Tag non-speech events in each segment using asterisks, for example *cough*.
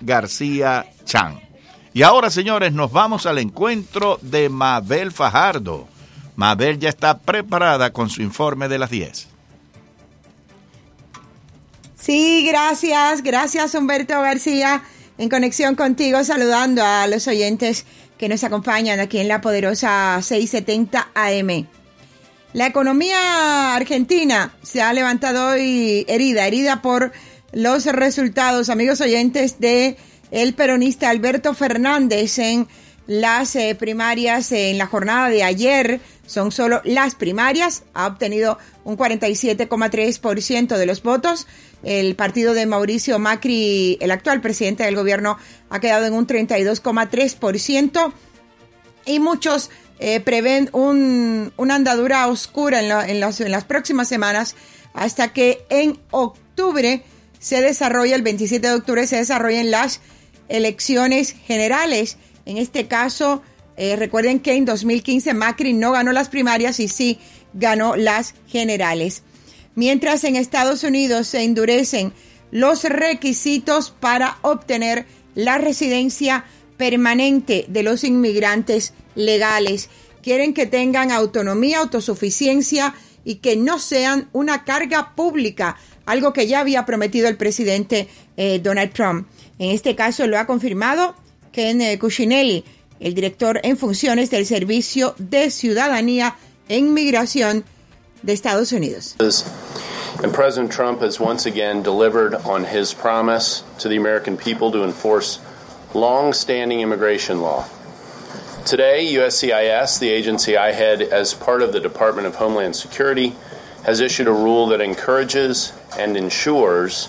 García Chan. Y ahora, señores, nos vamos al encuentro de Mabel Fajardo. Mabel ya está preparada con su informe de las 10. Sí, gracias, gracias Humberto García, en conexión contigo, saludando a los oyentes que nos acompañan aquí en la poderosa 670 AM. La economía argentina se ha levantado hoy herida, herida por los resultados, amigos oyentes, de el peronista Alberto Fernández en las eh, primarias en la jornada de ayer. Son solo las primarias. Ha obtenido un 47,3% de los votos. El partido de Mauricio Macri, el actual presidente del gobierno, ha quedado en un 32,3%. Y muchos eh, prevén un, una andadura oscura en, en las próximas semanas hasta que en octubre se desarrolla, el 27 de octubre se desarrollen las elecciones generales. En este caso, eh, recuerden que en 2015 Macri no ganó las primarias y sí ganó las generales. Mientras en Estados Unidos se endurecen los requisitos para obtener la residencia permanente de los inmigrantes legales. Quieren que tengan autonomía, autosuficiencia y que no sean una carga pública, algo que ya había prometido el presidente eh, Donald Trump. En este caso lo ha confirmado Ken eh, Cuccinelli, el director en funciones del Servicio de Ciudadanía e Inmigración de Estados Unidos. And President Trump has once again delivered on his promise to the American people to enforce long-standing immigration law. Today, USCIS, the agency I head as part of the Department of Homeland Security, has issued a rule that encourages and ensures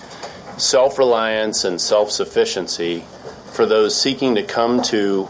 self reliance and self sufficiency for those seeking to come to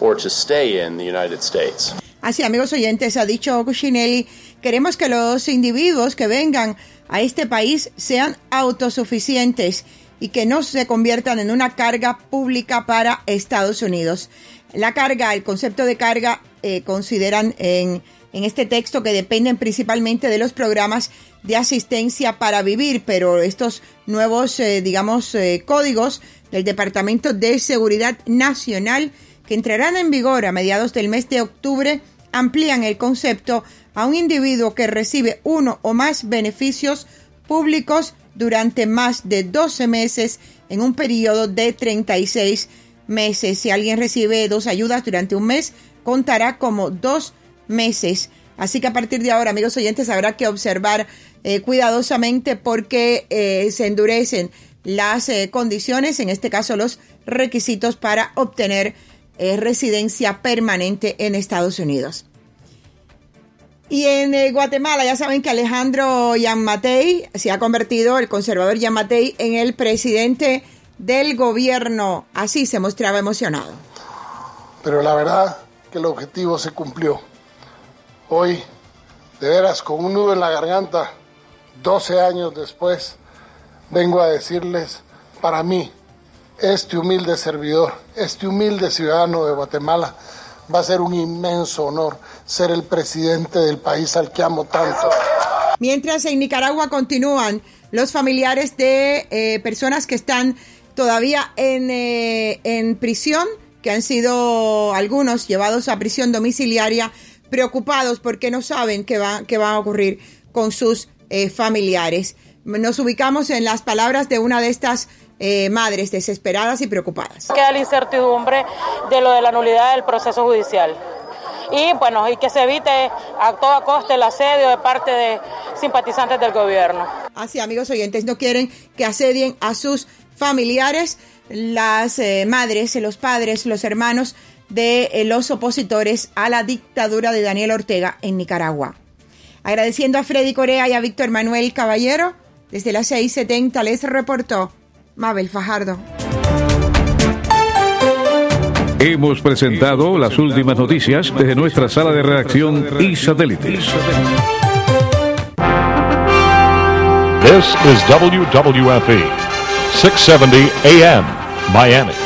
or to stay in the United States. Así, amigos oyentes, ha dicho Cuccinelli, queremos que los individuos que vengan a este país sean autosuficientes y que no se conviertan en una carga pública para Estados Unidos. La carga, el concepto de carga, eh, consideran en, en este texto que dependen principalmente de los programas de asistencia para vivir, pero estos nuevos, eh, digamos, eh, códigos del Departamento de Seguridad Nacional que entrarán en vigor a mediados del mes de octubre amplían el concepto a un individuo que recibe uno o más beneficios públicos durante más de 12 meses en un periodo de 36 meses. Si alguien recibe dos ayudas durante un mes, contará como dos meses. Así que a partir de ahora, amigos oyentes, habrá que observar eh, cuidadosamente porque eh, se endurecen las eh, condiciones, en este caso los requisitos para obtener residencia permanente en Estados Unidos. Y en Guatemala ya saben que Alejandro Yanmatei se ha convertido, el conservador Yanmatei, en el presidente del gobierno. Así se mostraba emocionado. Pero la verdad que el objetivo se cumplió. Hoy, de veras, con un nudo en la garganta, 12 años después, vengo a decirles, para mí, este humilde servidor, este humilde ciudadano de Guatemala, va a ser un inmenso honor ser el presidente del país al que amo tanto. Mientras en Nicaragua continúan los familiares de eh, personas que están todavía en, eh, en prisión, que han sido algunos llevados a prisión domiciliaria, preocupados porque no saben qué va, qué va a ocurrir con sus eh, familiares. Nos ubicamos en las palabras de una de estas eh, madres desesperadas y preocupadas. Queda la incertidumbre de lo de la nulidad del proceso judicial. Y bueno, y que se evite a toda costa el asedio de parte de simpatizantes del gobierno. Así, amigos oyentes, no quieren que asedien a sus familiares, las eh, madres, los padres, los hermanos de los opositores a la dictadura de Daniel Ortega en Nicaragua. Agradeciendo a Freddy Corea y a Víctor Manuel Caballero, desde las 6.70 les reportó Mabel Fajardo. Hemos presentado las últimas noticias desde nuestra sala de redacción y satélites. This is WWFE, 670 AM, Miami.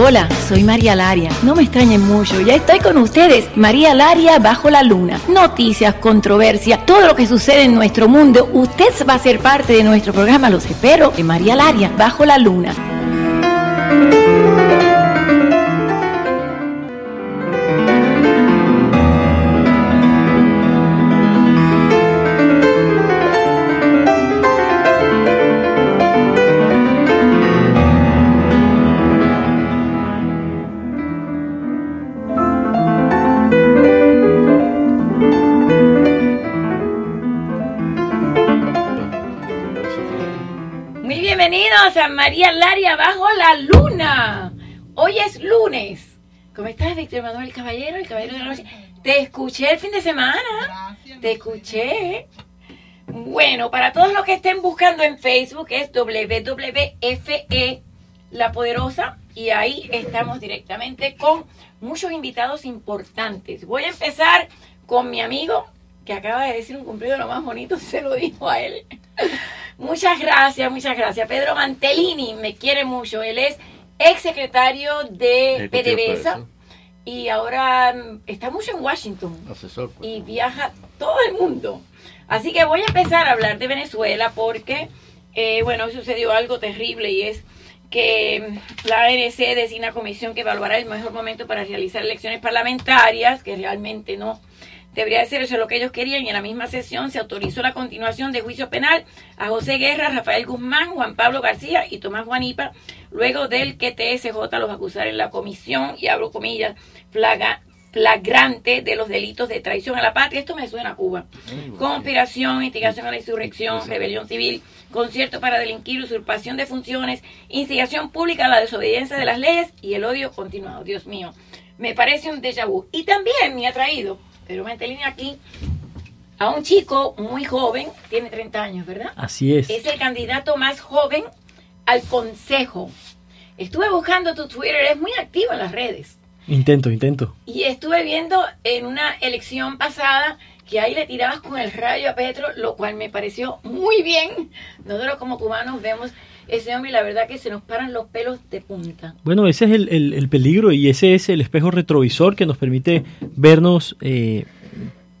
Hola, soy María Laria. No me extrañen mucho, ya estoy con ustedes. María Laria bajo la luna. Noticias, controversia, todo lo que sucede en nuestro mundo. Usted va a ser parte de nuestro programa, los espero, de María Laria bajo la luna. María Laria bajo la luna. Hoy es lunes. ¿Cómo estás, Víctor Manuel Caballero, el caballero de la noche? Te escuché el fin de semana. Te escuché. Bueno, para todos los que estén buscando en Facebook es WWFE La Poderosa y ahí estamos directamente con muchos invitados importantes. Voy a empezar con mi amigo que acaba de decir un cumplido lo más bonito, *laughs* se lo dijo a él. Muchas gracias, muchas gracias. Pedro Mantellini me quiere mucho. Él es ex secretario de PDVSA y ahora mm, está mucho en Washington Asesor. pues. y viaja todo el mundo. Así que voy a empezar a hablar de Venezuela porque, eh, bueno, sucedió algo terrible y es que mm, la ANC designa comisión que evaluará el mejor momento para realizar elecciones parlamentarias, que realmente no debería de ser eso lo que ellos querían, y en la misma sesión se autorizó la continuación de juicio penal a José Guerra, Rafael Guzmán, Juan Pablo García y Tomás Juanipa, luego del que TSJ los acusara en la comisión, y abro comillas, flaga- flagrante de los delitos de traición a la patria. Esto me suena a Cuba. Conspiración, instigación a la insurrección, rebelión civil, concierto para delinquir, usurpación de funciones, instigación pública a la desobediencia de las leyes y el odio continuado. Dios mío, me parece un déjà vu. Y también me ha traído, pero Mantelini aquí, a un chico muy joven, tiene 30 años, ¿verdad? Así es. Es el candidato más joven al consejo. Estuve buscando tu Twitter, es muy activo en las redes. Intento, intento. Y estuve viendo en una elección pasada que ahí le tirabas con el rayo a Petro, lo cual me pareció muy bien. Nosotros como cubanos vemos ese hombre la verdad que se nos paran los pelos de punta. Bueno, ese es el, el- el peligro y ese es el espejo retrovisor que nos permite vernos eh,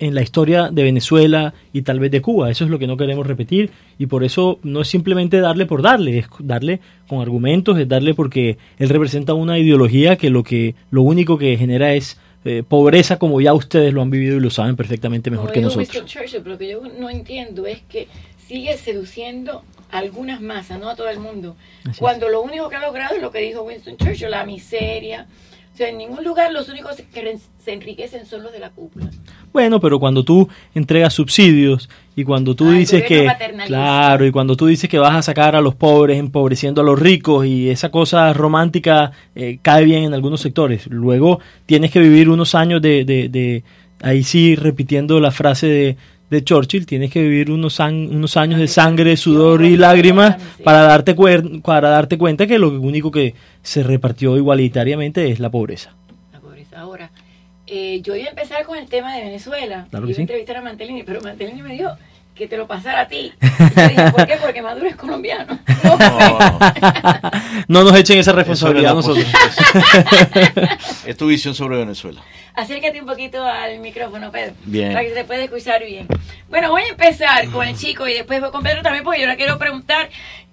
en la historia de Venezuela y tal vez de Cuba. Eso es lo que no queremos repetir y por eso no es simplemente darle por darle, es darle con argumentos, es darle porque él representa una ideología que lo que lo único que genera es eh, pobreza como ya ustedes lo han vivido y lo saben perfectamente mejor Como que nosotros. Churchill, pero lo que yo no entiendo es que sigue seduciendo a algunas masas, no a todo el mundo. Así es. Cuando lo único que ha logrado es lo que dijo Winston Churchill, la miseria. O sea, en ningún lugar los únicos que se enriquecen son los de la cúpula. Bueno, pero cuando tú entregas subsidios y cuando tú Ah, dices que, claro, y cuando tú dices que vas a sacar a los pobres empobreciendo a los ricos y esa cosa romántica eh, cae bien en algunos sectores, luego tienes que vivir unos años de, de, de- ahí sí repitiendo la frase de, de Churchill, tienes que vivir unos, unos años de sangre, sudor y lágrimas para darte, cuer- para darte cuenta que lo único que se repartió igualitariamente es la pobreza. La pobreza. Ahora, eh, yo iba a empezar con el tema de Venezuela. Claro que iba sí. a entrevistar a Mantelini, pero Mantelini me dijo que te lo pasara a ti. Y yo dije, *laughs* ¿por qué? Porque Maduro es colombiano. No nos echen esa responsabilidad era nosotros. Es tu visión sobre Venezuela. Acércate un poquito al micrófono, Pedro. Bien. Para que se pueda escuchar bien. Bueno, voy a empezar con el chico y después voy con Pedro también, porque yo le quiero preguntar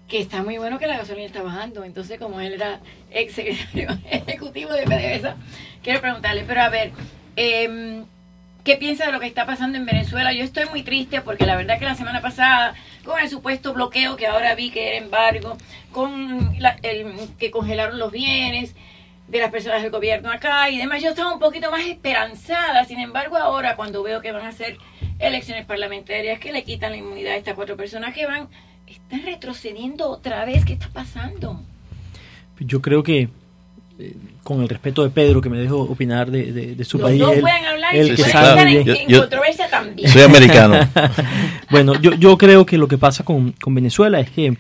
que está muy bueno que la gasolina está bajando. Entonces, como él era ex secretario *laughs* ejecutivo de PDVSA, quiero preguntarle, pero a ver, em, ¿qué piensa de lo que está pasando en Venezuela? Yo estoy muy triste porque la verdad que la semana pasada, con el supuesto bloqueo que ahora vi que era embargo, con la- el, que congelaron los bienes de las personas del gobierno acá y demás, yo estaba un poquito más esperanzada. Sin embargo, ahora cuando veo que van a hacer elecciones parlamentarias, que le quitan la inmunidad a estas cuatro personas que van, están retrocediendo otra vez. ¿Qué está pasando? Yo creo que, eh, con el respeto de Pedro, que me dejó opinar de, de- de su Los país, dos él- pueden hablar y él que sabe bien. en, Yo- en yo- controversia también. Soy americano. *laughs* Bueno, yo, yo creo que lo que pasa con, con Venezuela es que,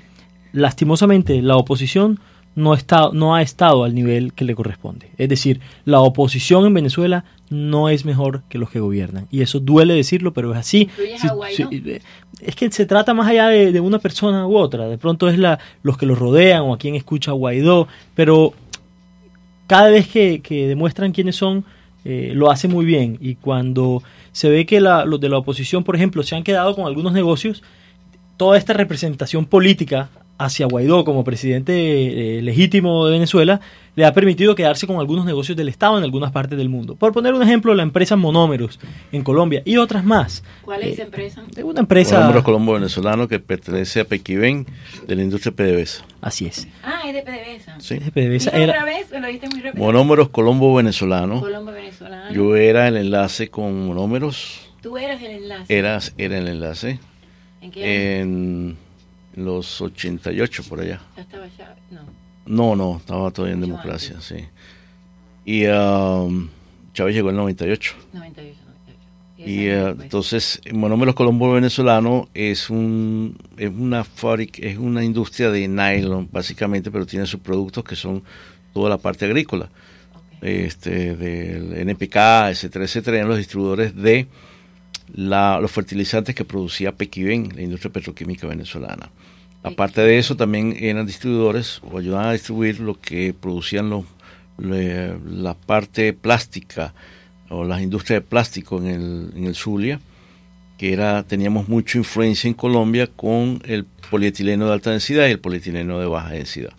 lastimosamente, la oposición no, está, no ha estado al nivel que le corresponde. Es decir, la oposición en Venezuela no es mejor que los que gobiernan. Y eso duele decirlo, pero es así. ¿Incluyes Si- a Guaidó? si- eh, es que se trata más allá de, de una persona u otra. De pronto es la, los que lo rodean o a quien escucha a Guaidó. Pero cada vez que, que demuestran quiénes son, eh, lo hace muy bien. Y cuando se ve que la- los de la oposición, por ejemplo, se han quedado con algunos negocios, toda esta representación política hacia Guaidó como presidente eh, legítimo de Venezuela le ha permitido quedarse con algunos negocios del Estado en algunas partes del mundo. Por poner un ejemplo, la empresa Monómeros en Colombia y otras más. ¿Cuál es esa empresa? Es una empresa... Monómeros Colombo venezolano que pertenece a Pequiven de la industria PDVSA. Así es. Ah, es de PDVSA. Sí. de PDVSA era- otra vez, lo dijiste muy rápido. Monómeros Colombo venezolano. Colombo venezolano. Yo era el enlace con Monómeros. Tú eras el enlace. Era, era el enlace ¿En qué año? en los 88 por allá. Ya estaba ya. No. No, no, estaba todavía en Mucho democracia, sí. Y um, Chávez llegó en el 98. 98, 98. Diez Y eh, después. entonces, Monómeros Colombo venezolano es un es una fábrica, es una industria de nylon básicamente, pero tiene sus productos que son toda la parte agrícola, este del NPK, etcétera, etcétera, eran los distribuidores de la, los fertilizantes que producía Pequiven, la industria petroquímica venezolana. Aparte de eso, también eran distribuidores o ayudaban a distribuir lo que producían los, le- la parte plástica o las industrias de plástico en el, en el Zulia, que era teníamos mucha influencia en Colombia con el polietileno de alta densidad y el polietileno de baja densidad.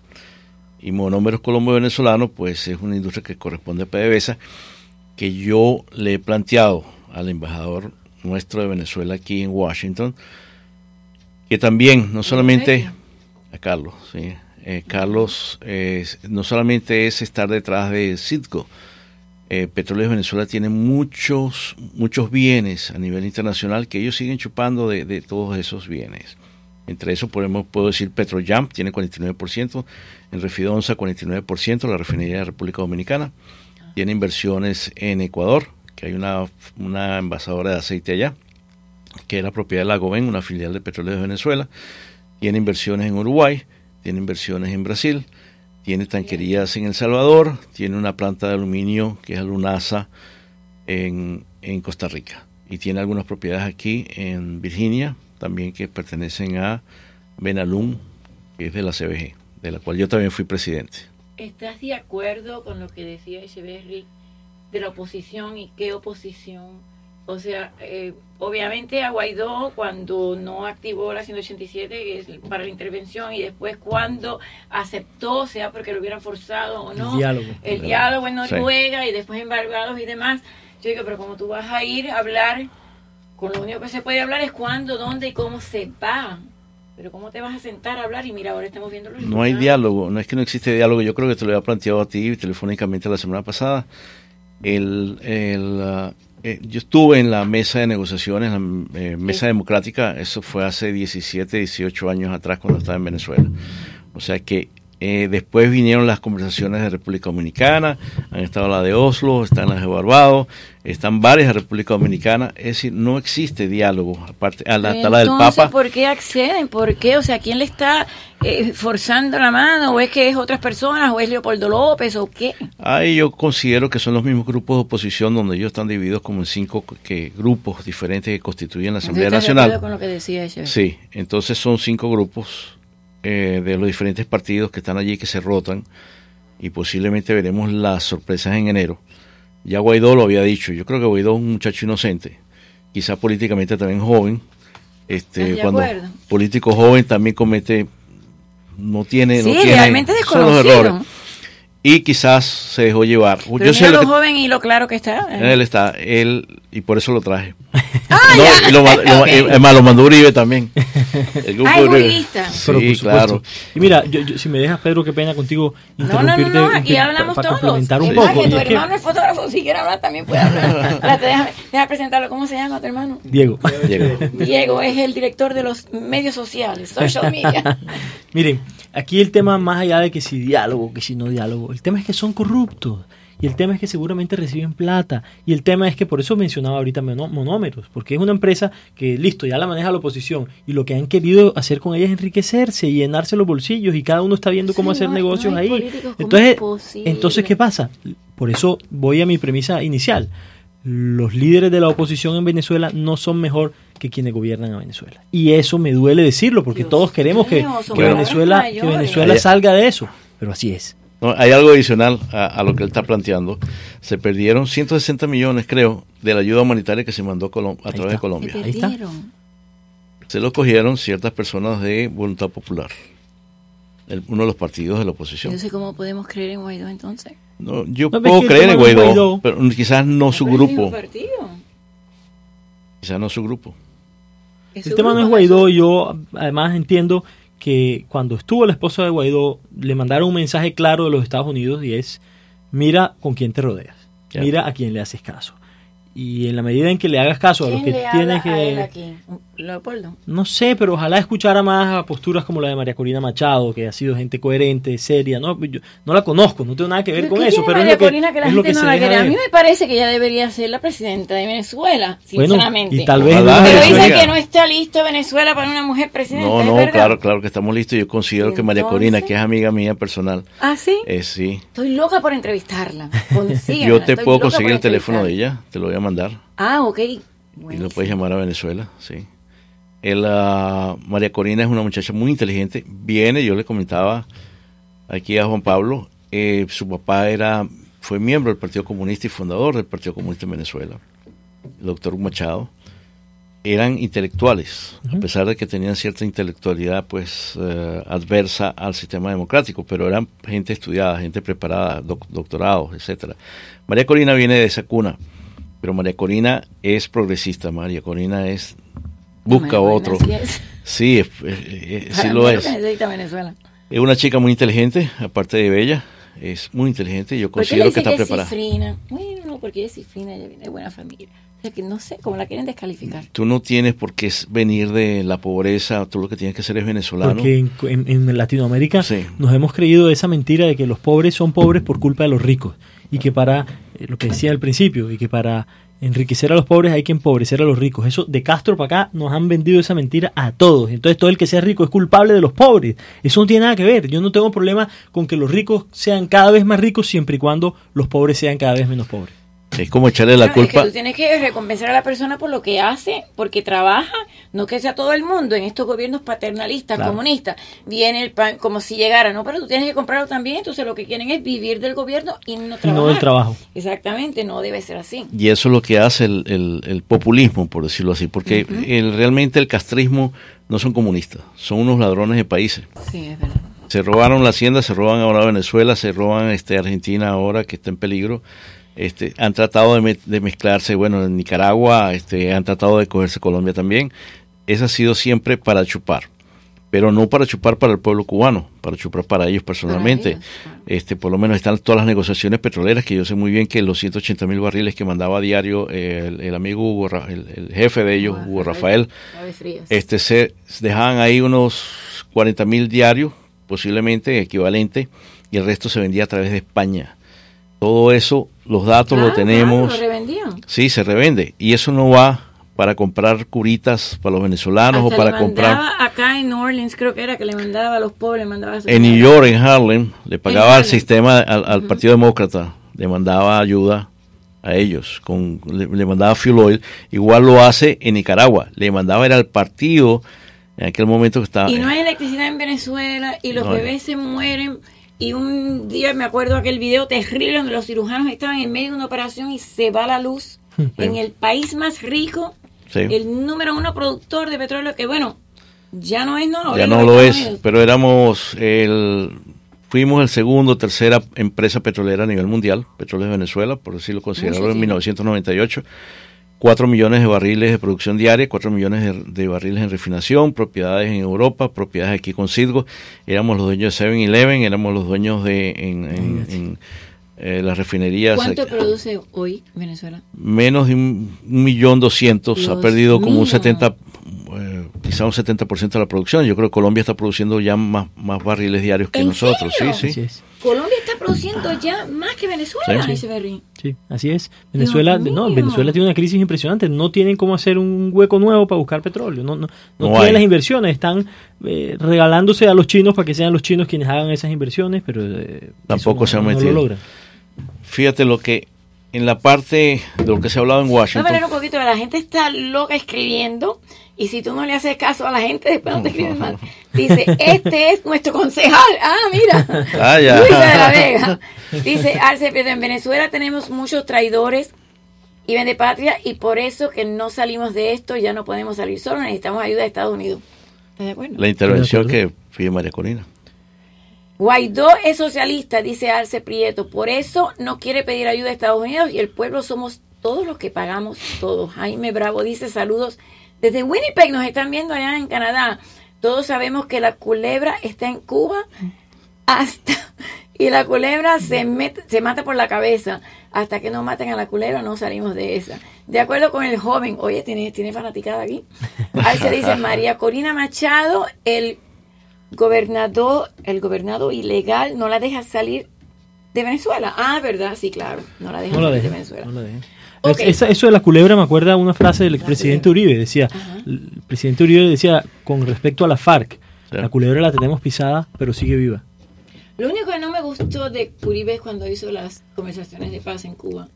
Y Monómeros Colombo venezolano, pues es una industria que corresponde a PDVSA, que yo le he planteado al embajador nuestro de Venezuela aquí en Washington, que también no solamente a Carlos, sí, eh, Carlos eh, no solamente es estar detrás de Citgo, eh, Petróleos Venezuela tiene muchos muchos bienes a nivel internacional que ellos siguen chupando de, de todos esos bienes. Entre eso podemos, puedo decir Petrojam tiene 49%, en Refidonza 49%, la refinería de la República Dominicana, tiene inversiones en Ecuador, que hay una, una envasadora de aceite allá, que era propiedad de Lagoven, una filial de Petróleos de Venezuela, tiene inversiones en Uruguay, tiene inversiones en Brasil, tiene tanquerías en El Salvador, tiene una planta de aluminio que es Alunasa en, en Costa Rica y tiene algunas propiedades aquí en Virginia, también que pertenecen a Benalum, que es de la CBG, de la cual yo también fui presidente. ¿Estás de acuerdo con lo que decía Echeverry de la oposición y qué oposición? O sea, eh, obviamente a Guaidó cuando no activó la 187 que es para la intervención y después cuando aceptó, sea porque lo hubieran forzado o no, El diálogo. el diálogo en Sí. Noruega y después embargados y demás. Yo digo, pero como tú vas a ir a hablar, con lo único que se puede hablar es cuándo, dónde y cómo se va. Pero ¿cómo te vas a sentar a hablar? Y mira, ahora estamos viendo los No hay diálogo, no es que no existe diálogo, yo creo que te lo había planteado a ti telefónicamente la semana pasada. El, el, ah, eh, yo estuve en la mesa de negociaciones, la eh, mesa democrática, eso fue hace 17, 18 años atrás cuando estaba en Venezuela. O sea que eh, después vinieron las conversaciones de República Dominicana, han estado la de Oslo, están las de Barbados, están varias de República Dominicana, es decir, no existe diálogo, aparte a la, hasta la del Entonces, Papa. ¿por qué acceden? ¿Por qué? O sea, ¿quién le está eh, forzando la mano? ¿O es que es otras personas? ¿O es Leopoldo López? ¿O qué? Ahí yo considero que son los mismos grupos de oposición donde ellos están divididos como en cinco que, grupos diferentes que constituyen la Asamblea ¿Estás de acuerdo Nacional. con lo que decía ella? Sí, entonces son cinco grupos eh, de los diferentes partidos que están allí que se rotan y posiblemente veremos las sorpresas en enero. Ya Guaidó lo había dicho, yo creo que Guaidó es un muchacho inocente, quizá políticamente también joven. Este, ¿Estás de cuando acuerdo? político joven también comete, no tiene, Sí, no tiene realmente son los errores. Y quizás se dejó llevar. Pero Yo sé lo lo que- joven y lo claro que está. él está, él, y por eso lo traje. *laughs* Ah, No, ya. y lo, lo- y- además lo mandó Uribe también. El grupo Ay, de Uribe. uribista. Pero Sí, por claro. Y mira, yo- yo- si me dejas, Pedro, qué pena contigo No, no, no, interrumpirte no, aquí inter- hablamos para todos. complementar un Es poco. más, que Y tu es que- hermano es fotógrafo, si quiere hablar también puede hablar. *laughs* Espérate, déjame, déjame presentarlo. ¿Cómo se llama tu hermano? Diego. Diego. Diego es el director de los medios sociales, social media. *laughs* Miren, aquí el tema más allá de que si diálogo, que si no diálogo, el tema es que son corruptos. Y el tema es que seguramente reciben plata. Y el tema es que por eso mencionaba ahorita monómeros, porque es una empresa que, listo, ya la maneja la oposición. Y lo que han querido hacer con ella es enriquecerse y llenarse los bolsillos. Y cada uno está viendo cómo Sí, hacer no, negocios no ahí. políticos, ¿cómo Entonces, entonces, ¿qué pasa? Por eso voy a mi premisa inicial. Los líderes de la oposición en Venezuela no son mejor que quienes gobiernan a Venezuela. Y eso me duele decirlo, porque Dios todos queremos que, Venezuela, que. Venezuela salga de eso. Pero así es. No, hay algo adicional a, a, lo que él está planteando. Se perdieron 160 millones, creo, de la ayuda humanitaria que se mandó a, Colom a través de Colombia. Se perdieron. Se lo cogieron ciertas personas de voluntad popular. El, uno de los partidos de la oposición. Yo sé cómo podemos creer en Guaidó entonces. No, yo no, puedo creer en Guaidó, Guaidó, pero quizás no su grupo. Quizás no su grupo. El tema no es Guaidó, yo además entiendo que cuando estuvo la esposa de Guaidó le mandaron un mensaje claro de los Estados Unidos y es mira con quién te rodeas, mira a quién le haces caso. Y en la medida en que le hagas caso a los que tienes que... Leopoldo. No sé, pero ojalá escuchara más a posturas como la de María Corina Machado, que ha sido gente coherente, seria. No, yo no la conozco, no tengo nada que ver ¿Pero con eso. Pero María es lo que, Corina que la es lo gente que no se la quiere. A mí me parece que ella debería ser la presidenta de Venezuela, Bueno, sinceramente. y tal vez Ojalá, no- Pero Venezuela. dice que no está listo Venezuela para una mujer presidenta. No, ¿es no, verdad? claro, claro que estamos listos. Yo considero que María Corina, que es amiga mía personal, Ah, sí. eh, sí. Estoy loca por entrevistarla. *laughs* Yo te estoy puedo conseguir el teléfono de ella, te lo voy a mandar. Ah, ok. Y lo puedes llamar a Venezuela, sí. Él, ah, María Corina es una muchacha muy inteligente. Viene, yo le comentaba aquí a Juan Pablo, eh, su papá era fue miembro del Partido Comunista y fundador del Partido Comunista en Venezuela, el doctor Machado. Eran intelectuales, a pesar de que tenían cierta intelectualidad pues eh, adversa al sistema democrático, pero eran gente estudiada, gente preparada, doc- doctorados, etcétera. María Corina viene de esa cuna, pero María Corina es progresista, María Corina es busca María otro. Corina sí es. Sí, es- lo es. necesita Venezuela. Es una chica muy inteligente, aparte de bella, es muy inteligente. Yo ¿Por qué le considero que está que es preparada. cifrina? Bueno, no, porque ella es cifrina, ella viene de buena familia. O sea que no sé, cómo la quieren descalificar. Tú no tienes por qué venir de la pobreza, tú lo que tienes que ser es venezolano. Porque en, en- en Latinoamérica Sí. nos hemos creído esa mentira de que los pobres son pobres por culpa de los ricos y que para, eh, lo que decía al principio, y que para enriquecer a los pobres hay que empobrecer a los ricos. Eso de Castro para acá nos han vendido esa mentira a todos. Entonces todo el que sea rico es culpable de los pobres. Eso no tiene nada que ver. Yo no tengo problema con que los ricos sean cada vez más ricos siempre y cuando los pobres sean cada vez menos pobres. Es como echarle la es culpa. que tú tienes que recompensar a la persona por lo que hace, porque trabaja, no que sea todo el mundo en estos gobiernos paternalistas, Claro. comunistas. Viene el pan como si llegara, no, pero tú tienes que comprarlo también. Entonces lo que quieren es vivir del gobierno y no trabajar. no del trabajo. Exactamente, no debe ser así. Y eso es lo que hace el, el- el populismo, por decirlo así, porque el, realmente el castrismo no son comunistas, son unos ladrones de países. Sí, es verdad. Se robaron la hacienda, se roban ahora Venezuela, se roban este Argentina ahora que está en peligro. Este, han tratado de, me- de mezclarse, bueno, en Nicaragua, este, han tratado de cogerse Colombia también. Eso ha sido siempre para chupar, pero no para chupar para el pueblo cubano, para chupar para ellos personalmente. ellos. Este, por lo menos están todas las negociaciones petroleras, que yo sé muy bien que los 180 mil barriles que mandaba a diario el, el amigo Hugo, el, el jefe de ellos, Hugo Rafael, este se dejaban ahí unos 40 mil diarios, posiblemente equivalente, y el resto se vendía a través de España. Todo eso, los datos Claro, lo tenemos. claro, lo revendían. Sí, se revende. Y eso no va para comprar curitas para los venezolanos Hasta o para le comprar. acá en New Orleans, creo que era que le mandaba a los pobres, le mandaba a En New. York, en Harlem, le pagaba al sistema, al, al Partido Demócrata, le mandaba ayuda a ellos, con, le, le mandaba fuel oil. Igual lo hace en Nicaragua, le mandaba era al partido en aquel momento que estaba. Y no hay electricidad en Venezuela y los No hay. bebés se mueren. Y un día me acuerdo aquel video terrible donde los cirujanos estaban en medio de una operación y se va la luz en el país más rico, Sí. el número uno productor de petróleo, que bueno, ya no es, no. ya no lo es, Unidos. pero éramos el fuimos el segundo, tercera empresa petrolera a nivel mundial, Petróleos de Venezuela, por decirlo considerarlo Mucho en tiempo. 1998. 4 millones de barriles de producción diaria, 4 millones de, de barriles en refinación, propiedades en Europa, propiedades aquí con Citgo. Éramos los dueños de 7-Eleven, éramos los dueños de en, en- en, eh, las refinerías. ¿Cuánto aquí. produce hoy Venezuela? menos de un, un millón doscientos, ha perdido como un mío. 70, eh, quizá un 70% de la producción. Yo creo que Colombia está produciendo ya más, más barriles diarios que ¿En nosotros. serio? Sí, sí. Colombia está produciendo ya más que Venezuela, Sí, sí. dice Berry. Sí, así es. Venezuela, no. Venezuela tiene una crisis impresionante. No tienen cómo hacer un hueco nuevo para buscar petróleo. No, no, no No tienen hay. las inversiones. Están eh, regalándose a los chinos para que sean los chinos quienes hagan esas inversiones, pero eh, Tampoco eso se han no, no metido. lo logran. Fíjate lo que en la parte de lo que se ha hablado en Vamos a Washington. hablar un poquito, la gente está loca escribiendo Y si tú no le haces caso a la gente, después no te escriben más. *laughs* Dice, este es nuestro concejal. Ah, mira. Ah, ya. Luisa de la Vega. Dice, Arce, pero en Venezuela tenemos muchos traidores y vende patria y por eso que no salimos de esto, ya no podemos salir solos, necesitamos ayuda de Estados Unidos. ¿Estás de acuerdo? La intervención que pide María Corina. Guaidó es socialista, dice Arce Prieto, por eso no quiere pedir ayuda a Estados Unidos y el pueblo somos todos los que pagamos todos. Jaime Bravo dice saludos desde Winnipeg, nos están viendo allá en Canadá. Todos sabemos que la culebra está en Cuba hasta *laughs* y la culebra se mete, se mata por la cabeza. Hasta que no maten a la culebra no salimos de esa. De acuerdo con el joven, oye, tiene, tiene fanaticada aquí. Ahí se dice *laughs* María Corina Machado, el gobernador, el gobernador ilegal no la deja salir de Venezuela. Ah, verdad, sí, claro, no la deja No la salir de dejen, Venezuela. no la dejen. Ok. Es- esa- eso de la culebra me acuerda a una frase del expresidente Uribe. Decía, el presidente Uribe decía con respecto a la FARC, la culebra la tenemos pisada, pero sigue viva. Lo único que no me gustó de Uribe es cuando hizo las conversaciones de paz en Cuba.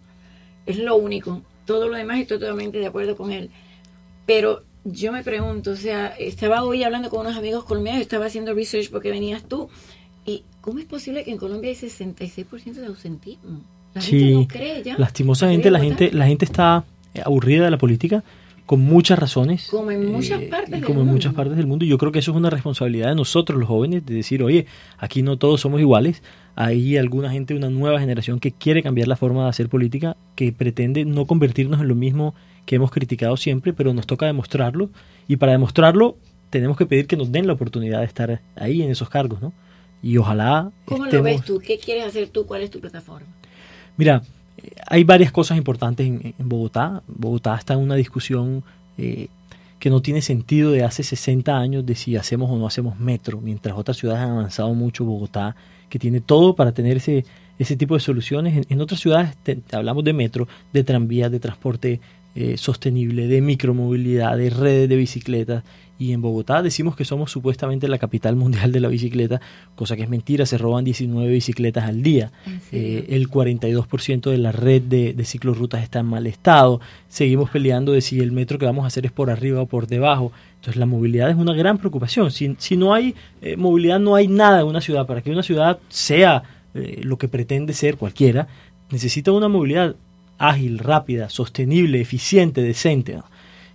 Es lo único. Todo lo demás estoy totalmente de acuerdo con él. Pero yo me pregunto, o sea, estaba hoy hablando con unos amigos colombianos, estaba haciendo research porque venías tú. ¿Y cómo es posible que en Colombia hay 66% de ausentismo? La gente Sí, no cree ya. lastimosamente la gente, la gente está eh, aburrida de la política con muchas razones. Como en muchas partes del como en mundo. muchas partes del mundo. Y yo creo que eso es una responsabilidad de nosotros, los jóvenes, de decir, oye, aquí no todos somos iguales. Hay alguna gente, una nueva generación que quiere cambiar la forma de hacer política, que pretende no convertirnos en lo mismo que hemos criticado siempre, pero nos toca demostrarlo. Y para demostrarlo, tenemos que pedir que nos den la oportunidad de estar ahí en esos cargos, ¿no? Y ojalá ¿Cómo lo ves tú? ¿Qué quieres hacer tú? ¿Cuál es tu plataforma? Mira, eh, hay varias cosas importantes en, en Bogotá. Bogotá está en una discusión eh, que no tiene sentido de hace 60 años de si hacemos o no hacemos metro, mientras otras ciudades han avanzado mucho. Bogotá, que tiene todo para tener ese, ese tipo de soluciones. En, en otras ciudades te- hablamos de metro, de tranvías, de transporte eh, sostenible, de micromovilidad, de redes de bicicletas. Y en Bogotá decimos que somos supuestamente la capital mundial de la bicicleta, cosa que es mentira, se roban 19 bicicletas al día. Eh, el 42% de la red de, de ciclorrutas está en mal estado. Seguimos peleando de si el metro que vamos a hacer es por arriba o por debajo. Entonces la movilidad es una gran preocupación. Si, si no hay eh, movilidad, no hay nada en una ciudad. Para que una ciudad sea eh, lo que pretende ser cualquiera, necesita una movilidad ágil, rápida, sostenible, eficiente, decente. ¿no?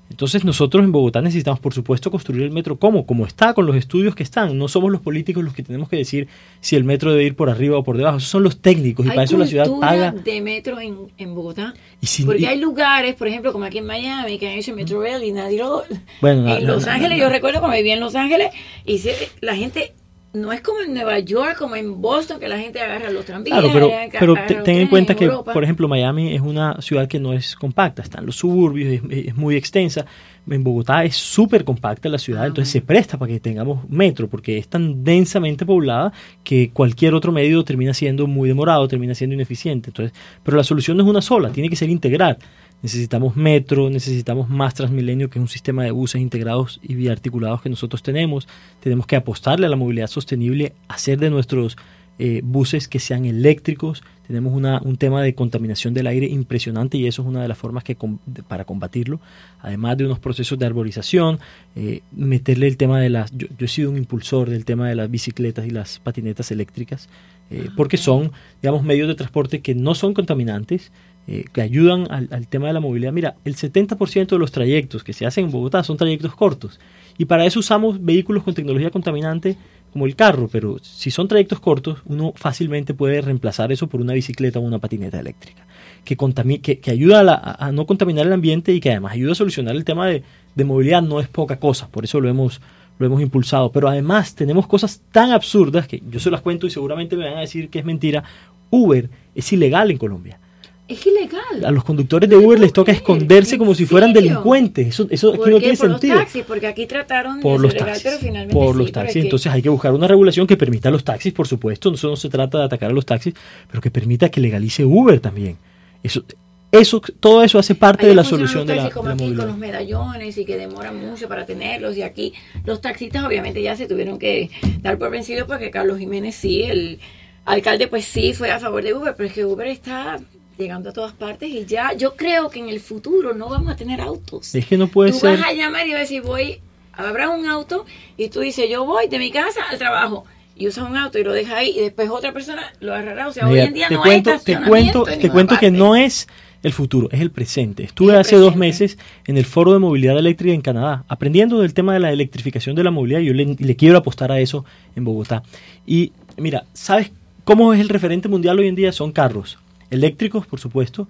Entonces nosotros en Bogotá necesitamos, por supuesto, construir el metro como, como está, con los estudios que están. No somos los políticos los que tenemos que decir si el metro debe ir por arriba o por debajo. Esos son los técnicos y ¿Hay para eso la ciudad paga. de metro en, en Bogotá? Y Porque y- hay lugares, por ejemplo, como aquí en Miami, que han hecho Metro Rail y nadie lo... Bueno, en Los Ángeles, yo recuerdo cuando vivía en Los Ángeles, y la gente... No es como en Nueva York, como en Boston, que la gente agarra los tranvías. Claro, pero, pero ten en cuenta que, Europa. por ejemplo, Miami es una ciudad que no es compacta, están los suburbios, es, es muy extensa. En Bogotá es súper compacta la ciudad, entonces se presta para que tengamos metro, porque es tan densamente poblada que cualquier otro medio termina siendo muy demorado, termina siendo ineficiente. Entonces, pero la solución no es una sola, tiene que ser integral. Necesitamos metro, necesitamos más Transmilenio, que es un sistema de buses integrados y biarticulados que nosotros tenemos. Tenemos que apostarle a la movilidad sostenible, hacer de nuestros eh, buses que sean eléctricos. Tenemos una, un tema de contaminación del aire impresionante y eso es una de las formas que com- para combatirlo. Además de unos procesos de arborización, eh, meterle el tema de las... Yo, yo he sido un impulsor del tema de las bicicletas y las patinetas eléctricas, eh, porque son, digamos, medios de transporte que no son contaminantes, eh, que ayudan al, tema de la movilidad. Mira, el 70% de los trayectos que se hacen en Bogotá son trayectos cortos y para eso usamos vehículos con tecnología contaminante como el carro, pero si son trayectos cortos, uno fácilmente puede reemplazar eso por una bicicleta o una patineta eléctrica, que, ayuda a, la- no contaminar el ambiente y que además ayuda a solucionar el tema de, de movilidad, no es poca cosa, por eso lo hemos, lo hemos impulsado. Pero además tenemos cosas tan absurdas que yo se las cuento y seguramente me van a decir que es mentira. Uber es ilegal en Colombia. Es ilegal. A los conductores de Uber les toca esconderse como si fueran delincuentes. Eso, eso aquí ¿Por no tiene por sentido. los taxis, porque aquí trataron por de los legal, taxis. pero finalmente por sí, los taxis. Entonces hay que buscar una regulación que permita a los taxis, por supuesto. Eso no se trata de atacar a los taxis, pero que permita que legalice Uber también. Eso, eso, todo eso hace parte Allá de la solución de la, como de la aquí con los medallones y que demoran mucho para tenerlos y aquí los taxistas obviamente ya se tuvieron que dar por vencidos porque Carlos Jiménez sí, el alcalde pues sí fue a favor de Uber, pero es que Uber está llegando a todas partes y ya yo creo que en el futuro no vamos a tener autos. Es que no puede tú ser. vas a llamar y vas a decir, voy, habrá un auto y tú dices, yo voy de mi casa al trabajo y usas un auto y lo dejas ahí y después otra persona lo agarrará. O sea, hoy en día te no cuento, hay te cuento, en te cuento que no es el futuro, es el presente. Estuve El hace dos meses en el foro de movilidad eléctrica en Canadá, aprendiendo del tema de la electrificación de la movilidad. Yo le, le quiero apostar a eso en Bogotá. Y mira, ¿sabes cómo es el referente mundial hoy en día? Son carros eléctricos, por supuesto,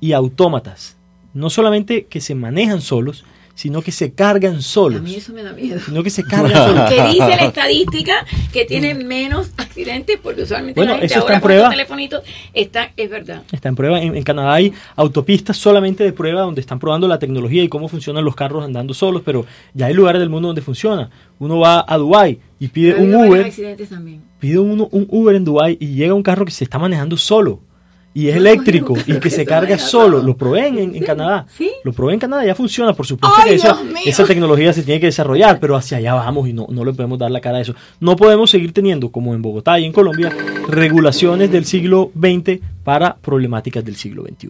y autómatas. No solamente que se manejan solos, sino que se cargan A solos. mí eso me da miedo. Sino que se cargan *laughs* solos. que dice la estadística que tienen menos accidentes porque usualmente Bueno, la gente eso está ahora en prueba. estos telefonitos está, es verdad. Está en prueba. En, en Canadá hay autopistas solamente de prueba donde están probando la tecnología y cómo funcionan los carros andando solos, pero ya hay lugares del mundo donde funciona. Uno va a Dubai y pide Pero un Uber, accidentes también. pide uno- un Uber en Dubai y llega un carro que se está manejando solo y es eléctrico y que se carga solo. Lo proveen en, Canadá. sí. Lo proveen en Canadá, ya funciona, por supuesto ¡Ay, que esa, tecnología se tiene que desarrollar, pero hacia allá vamos y no, no le podemos dar la cara a eso. No podemos seguir teniendo, como en Bogotá y en Colombia, regulaciones del siglo XX para problemáticas del siglo XXI.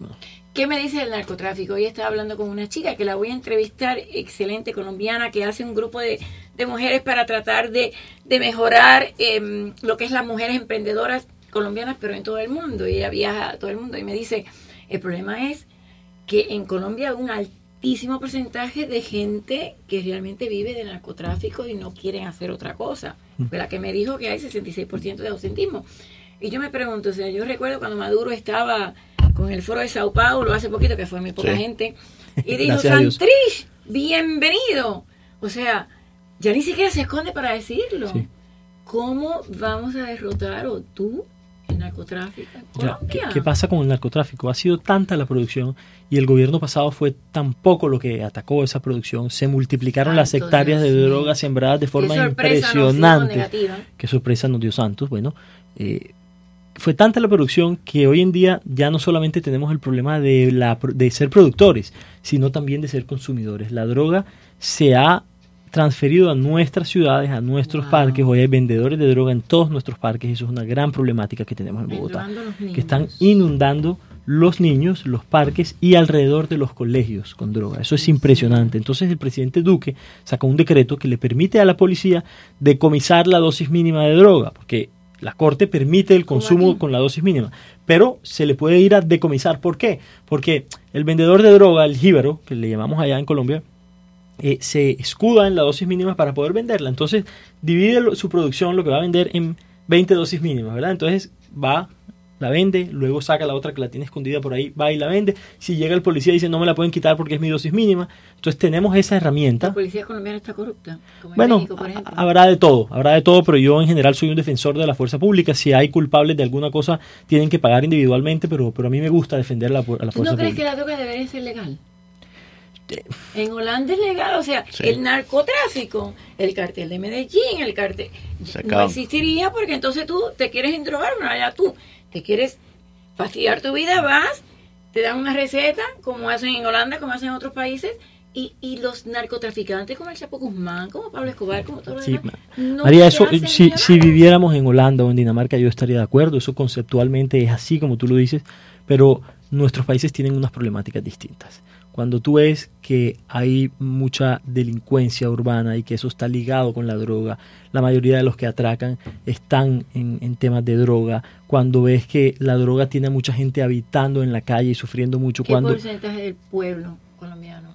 ¿Qué me dice del narcotráfico? Hoy estaba hablando con una chica que la voy a entrevistar, excelente colombiana, que hace un grupo de, de mujeres para tratar de, de mejorar em, lo que es las mujeres emprendedoras colombianas, pero en todo el mundo. Y ella viaja a todo el mundo y me dice, el problema es que en Colombia hay un altísimo porcentaje de gente que realmente vive del narcotráfico y no quieren hacer otra cosa. Fue la que me dijo que hay 66% de ausentismo. Y yo me pregunto, o sea, yo recuerdo cuando Maduro estaba con el foro de Sao Paulo hace poquito, que fue muy poca Sí. gente, y dijo. Santrich, bienvenido. O sea, ya ni siquiera se esconde para decirlo. Sí. ¿Cómo vamos a derrotar o tú narcotráfico ¿qué, pasa con el narcotráfico? Ha sido tanta la producción y el gobierno pasado fue tan poco lo que atacó esa producción. Se multiplicaron las hectáreas Dios de drogas sembradas de forma Qué impresionante. Qué sorpresa nos dio Santos. Bueno, eh, fue tanta la producción que hoy en día ya no solamente tenemos el problema de, la, de ser productores, sino también de ser consumidores. La droga se ha transferido a nuestras ciudades, a nuestros Wow. parques. Hoy hay vendedores de droga en todos nuestros parques y eso es una gran problemática que tenemos en Bogotá que están inundando los niños, los parques y alrededor de los colegios con droga. Eso es impresionante. Entonces el presidente Duque sacó un decreto que le permite a la policía decomisar la dosis mínima de droga, porque la Corte permite el consumo con la dosis mínima, pero se le puede ir a decomisar. ¿Por qué? Porque el vendedor de droga, el jíbaro, que le llamamos allá en Colombia, eh, se escuda en la dosis mínima para poder venderla. Entonces, divide lo- su producción, lo que va a vender, en 20 dosis mínimas, ¿verdad? Entonces, va, la vende, luego saca la otra que la tiene escondida por ahí, va y la vende. Si llega el policía y dice, no me la pueden quitar porque es mi dosis mínima. Entonces, tenemos esa herramienta. La policía colombiana está corrupta, como en Bueno, México, por ejemplo. ha- habrá de todo, habrá de todo, pero yo en general soy un defensor de la fuerza pública. Si hay culpables de alguna cosa, tienen que pagar individualmente, pero, pero a mí me gusta defender la, la ¿Tú fuerza no crees que pública. la droga debería ser legal? En Holanda es legal, o sea, Sí. el narcotráfico, el cartel de Medellín, el cartel, no existiría porque entonces tú te quieres endrogar, bueno, allá tú te quieres fastidiar tu vida, vas, te dan una receta, como hacen en Holanda, como hacen en otros países, y, y los narcotraficantes como el Chapo Guzmán, como Pablo Escobar, como todos los Sí, demás, no María, eso, si, si viviéramos en Holanda o en Dinamarca, yo estaría de acuerdo. Eso conceptualmente es así, como tú lo dices, pero nuestros países tienen unas problemáticas distintas. Cuando tú ves que hay mucha delincuencia urbana y que eso está ligado con la droga, la mayoría de los que atracan están en, en temas de droga. Cuando ves que la droga tiene a mucha gente habitando en la calle y sufriendo mucho, ¿Qué cuando porcentaje del pueblo colombiano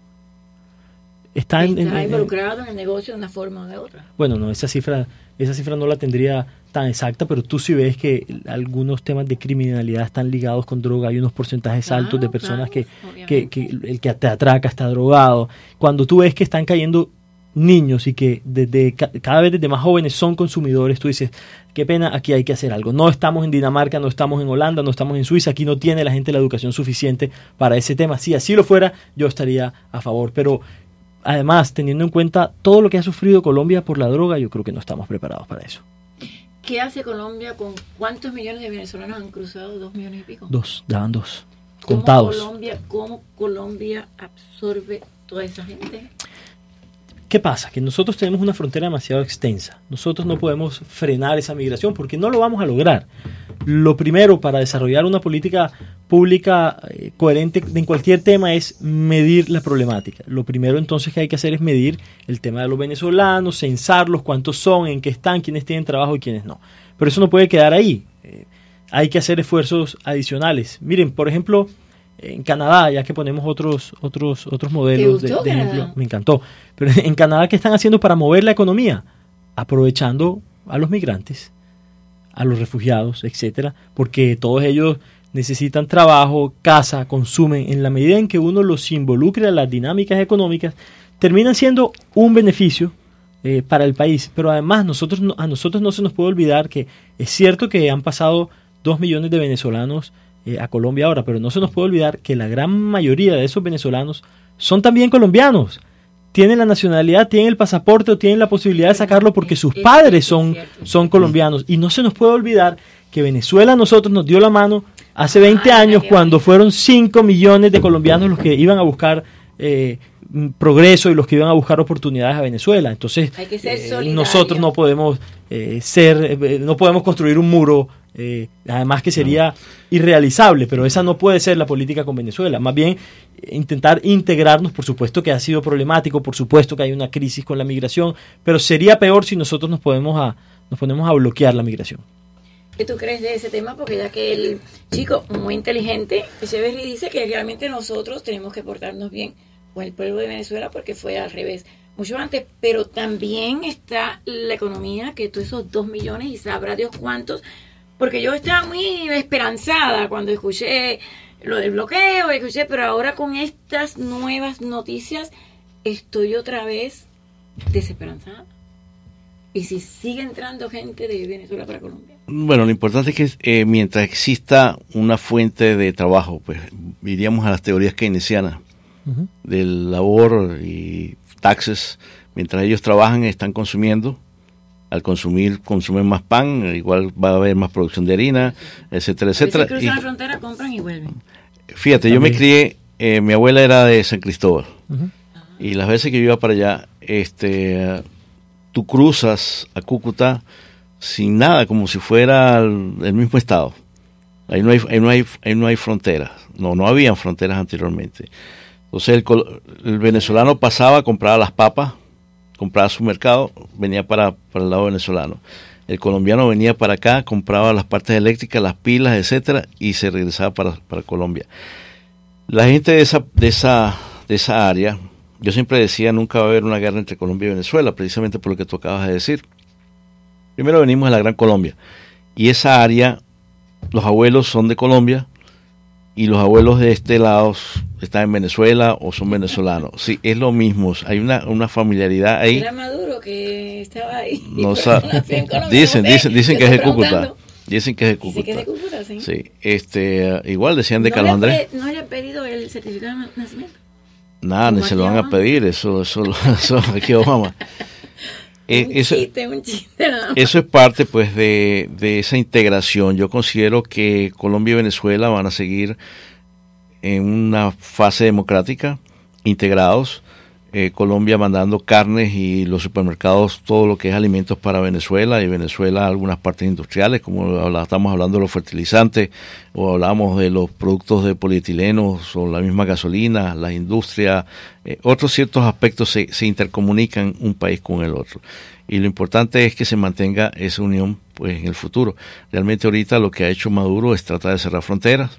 está en, en- está en- involucrado en el negocio de una forma o de otra? Bueno, no, esa cifra, esa cifra no la tendría tan exacta, pero tú sí ves que algunos temas de criminalidad están ligados con droga, hay unos porcentajes Claro, altos de personas claro, que, que, que el que te atraca está drogado. Cuando tú ves que están cayendo niños y que desde ca- cada vez desde más jóvenes son consumidores, tú dices, qué pena, aquí hay que hacer algo. No estamos en Dinamarca, no estamos en Holanda, no estamos en Suiza, aquí no tiene la gente la educación suficiente para ese tema. Si así lo fuera, yo estaría a favor, pero además, teniendo en cuenta todo lo que ha sufrido Colombia por la droga, yo creo que no estamos preparados para eso. ¿Qué hace Colombia con cuántos millones de venezolanos han cruzado? Dos millones y pico. Dos, ya van dos, ¿Cómo contados. Colombia, ¿Cómo Colombia absorbe toda esa gente? ¿Qué pasa? Que nosotros tenemos una frontera demasiado extensa. Nosotros no podemos frenar esa migración porque no lo vamos a lograr. Lo primero para desarrollar una política pública eh, coherente en cualquier tema es medir la problemática. Lo primero entonces que hay que hacer es medir el tema de los venezolanos, censarlos, cuántos son, en qué están, quiénes tienen trabajo y quiénes no. Pero eso no puede quedar ahí. Eh, hay que hacer esfuerzos adicionales. Miren, por ejemplo, en Canadá, ya que ponemos otros otros otros modelos de, de ejemplo, me encantó. Pero *laughs* en Canadá, ¿qué están haciendo para mover la economía? Aprovechando a los migrantes, a los refugiados, etcétera, porque todos ellos necesitan trabajo, casa, consumen. En la medida en que uno los involucre a las dinámicas económicas, terminan siendo un beneficio eh, para el país. Pero además nosotros, a nosotros no se nos puede olvidar que es cierto que han pasado dos millones de venezolanos eh, a Colombia ahora, pero no se nos puede olvidar que la gran mayoría de esos venezolanos son también colombianos. Tienen la nacionalidad, tienen el pasaporte o tienen la posibilidad de sacarlo porque sus padres son, son colombianos. Y no se nos puede olvidar que Venezuela a nosotros nos dio la mano hace 20 años cuando fueron 5 millones de colombianos los que iban a buscar eh, progreso y los que iban a buscar oportunidades a Venezuela. Entonces, eh, nosotros no podemos eh, ser, no podemos construir un muro, eh, además que sería irrealizable, pero esa no puede ser la política con Venezuela. Más bien, intentar integrarnos, por supuesto que ha sido problemático, por supuesto que hay una crisis con la migración, pero sería peor si nosotros nos, podemos a, nos ponemos a bloquear la migración. ¿Qué tú crees de ese tema? Porque ya que el chico muy inteligente, Echeverry dice que realmente nosotros tenemos que portarnos bien con el pueblo de Venezuela porque fue al revés mucho antes, pero también está la economía, que tú esos dos millones y sabrá Dios cuántos, porque yo estaba muy esperanzada cuando escuché lo del bloqueo, escuché, pero ahora con estas nuevas noticias estoy otra vez desesperanzada. ¿Y si sigue entrando gente de Venezuela para Colombia? Bueno, lo importante es que eh, mientras exista una fuente de trabajo, pues iríamos a las teorías keynesianas uh -huh. del labor y taxes. Mientras ellos trabajan, están consumiendo. Al consumir, consumen más pan, igual va a haber más producción de harina, etcétera, etcétera. Si cruzan y, la frontera, compran y vuelven. Fíjate, yo me crié, eh, mi abuela era de San Cristóbal. Uh -huh. Y las veces que yo iba para allá, este, tú cruzas a Cúcuta sin nada, como si fuera el, el mismo estado. Ahí no hay, ahí no hay, ahí no hay fronteras. No, no habían fronteras anteriormente. Entonces el, el, venezolano pasaba, compraba las papas, compraba su mercado, venía para, para el lado venezolano. El colombiano venía para acá, compraba las partes eléctricas, las pilas, etcétera, y se regresaba para, para Colombia. La gente de esa, de esa, de esa área, yo siempre decía nunca va a haber una guerra entre Colombia y Venezuela, precisamente por lo que tú acabas de decir. Primero venimos de la Gran Colombia, y esa área, los abuelos son de Colombia, y los abuelos de este lado están en Venezuela o son venezolanos. Sí, es lo mismo, hay una, una familiaridad ahí. Era Maduro que estaba ahí. No *laughs* dicen, dicen, dicen que es de Cúcuta. Dicen que es de Cúcuta. Dicen que es de Cúcuta, sí. sí. este, igual decían de ¿No Carlos Andrés. ¿No le ha pedido el certificado de nacimiento? Nada, ni se lo van a pedir, eso, eso, *laughs* eso, aquí Obama. Un eso, chiste, un chiste, no. eso es parte pues de, de, esa integración. Yo considero que Colombia y Venezuela van a seguir en una fase democrática, integrados. Eh, Colombia mandando carnes y los supermercados todo lo que es alimentos para Venezuela y Venezuela algunas partes industriales, como estamos hablando de los fertilizantes o hablamos de los productos de polietilenos o la misma gasolina, la industria, eh, otros ciertos aspectos se, se intercomunican un país con el otro. Y lo importante es que se mantenga esa unión pues en el futuro. Realmente ahorita lo que ha hecho Maduro es tratar de cerrar fronteras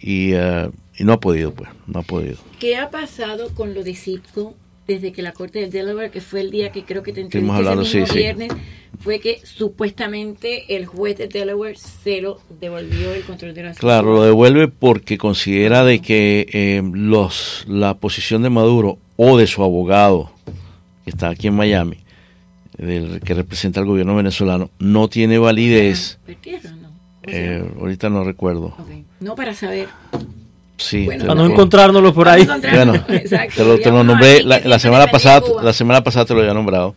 y uh, y no ha podido, pues, no ha podido. ¿Qué ha pasado con lo de Citgo desde que la Corte del Delaware, que fue el día que creo que te entrevisté ese mismo sí, viernes, sí. fue que supuestamente el juez de Delaware se lo devolvió el control de la Claro, lo devuelve porque considera de que eh, los la posición de Maduro o de su abogado, que está aquí en Miami, del, que representa al gobierno venezolano, no tiene validez. ¿Perdieron, no? Eh, ahorita no recuerdo. Okay. No para saber. Sí, bueno, para no encontrárnoslo por ahí. Bueno, *laughs* Exacto, te lo, te lo nombré la, la, semana pasada, la semana pasada te lo había nombrado.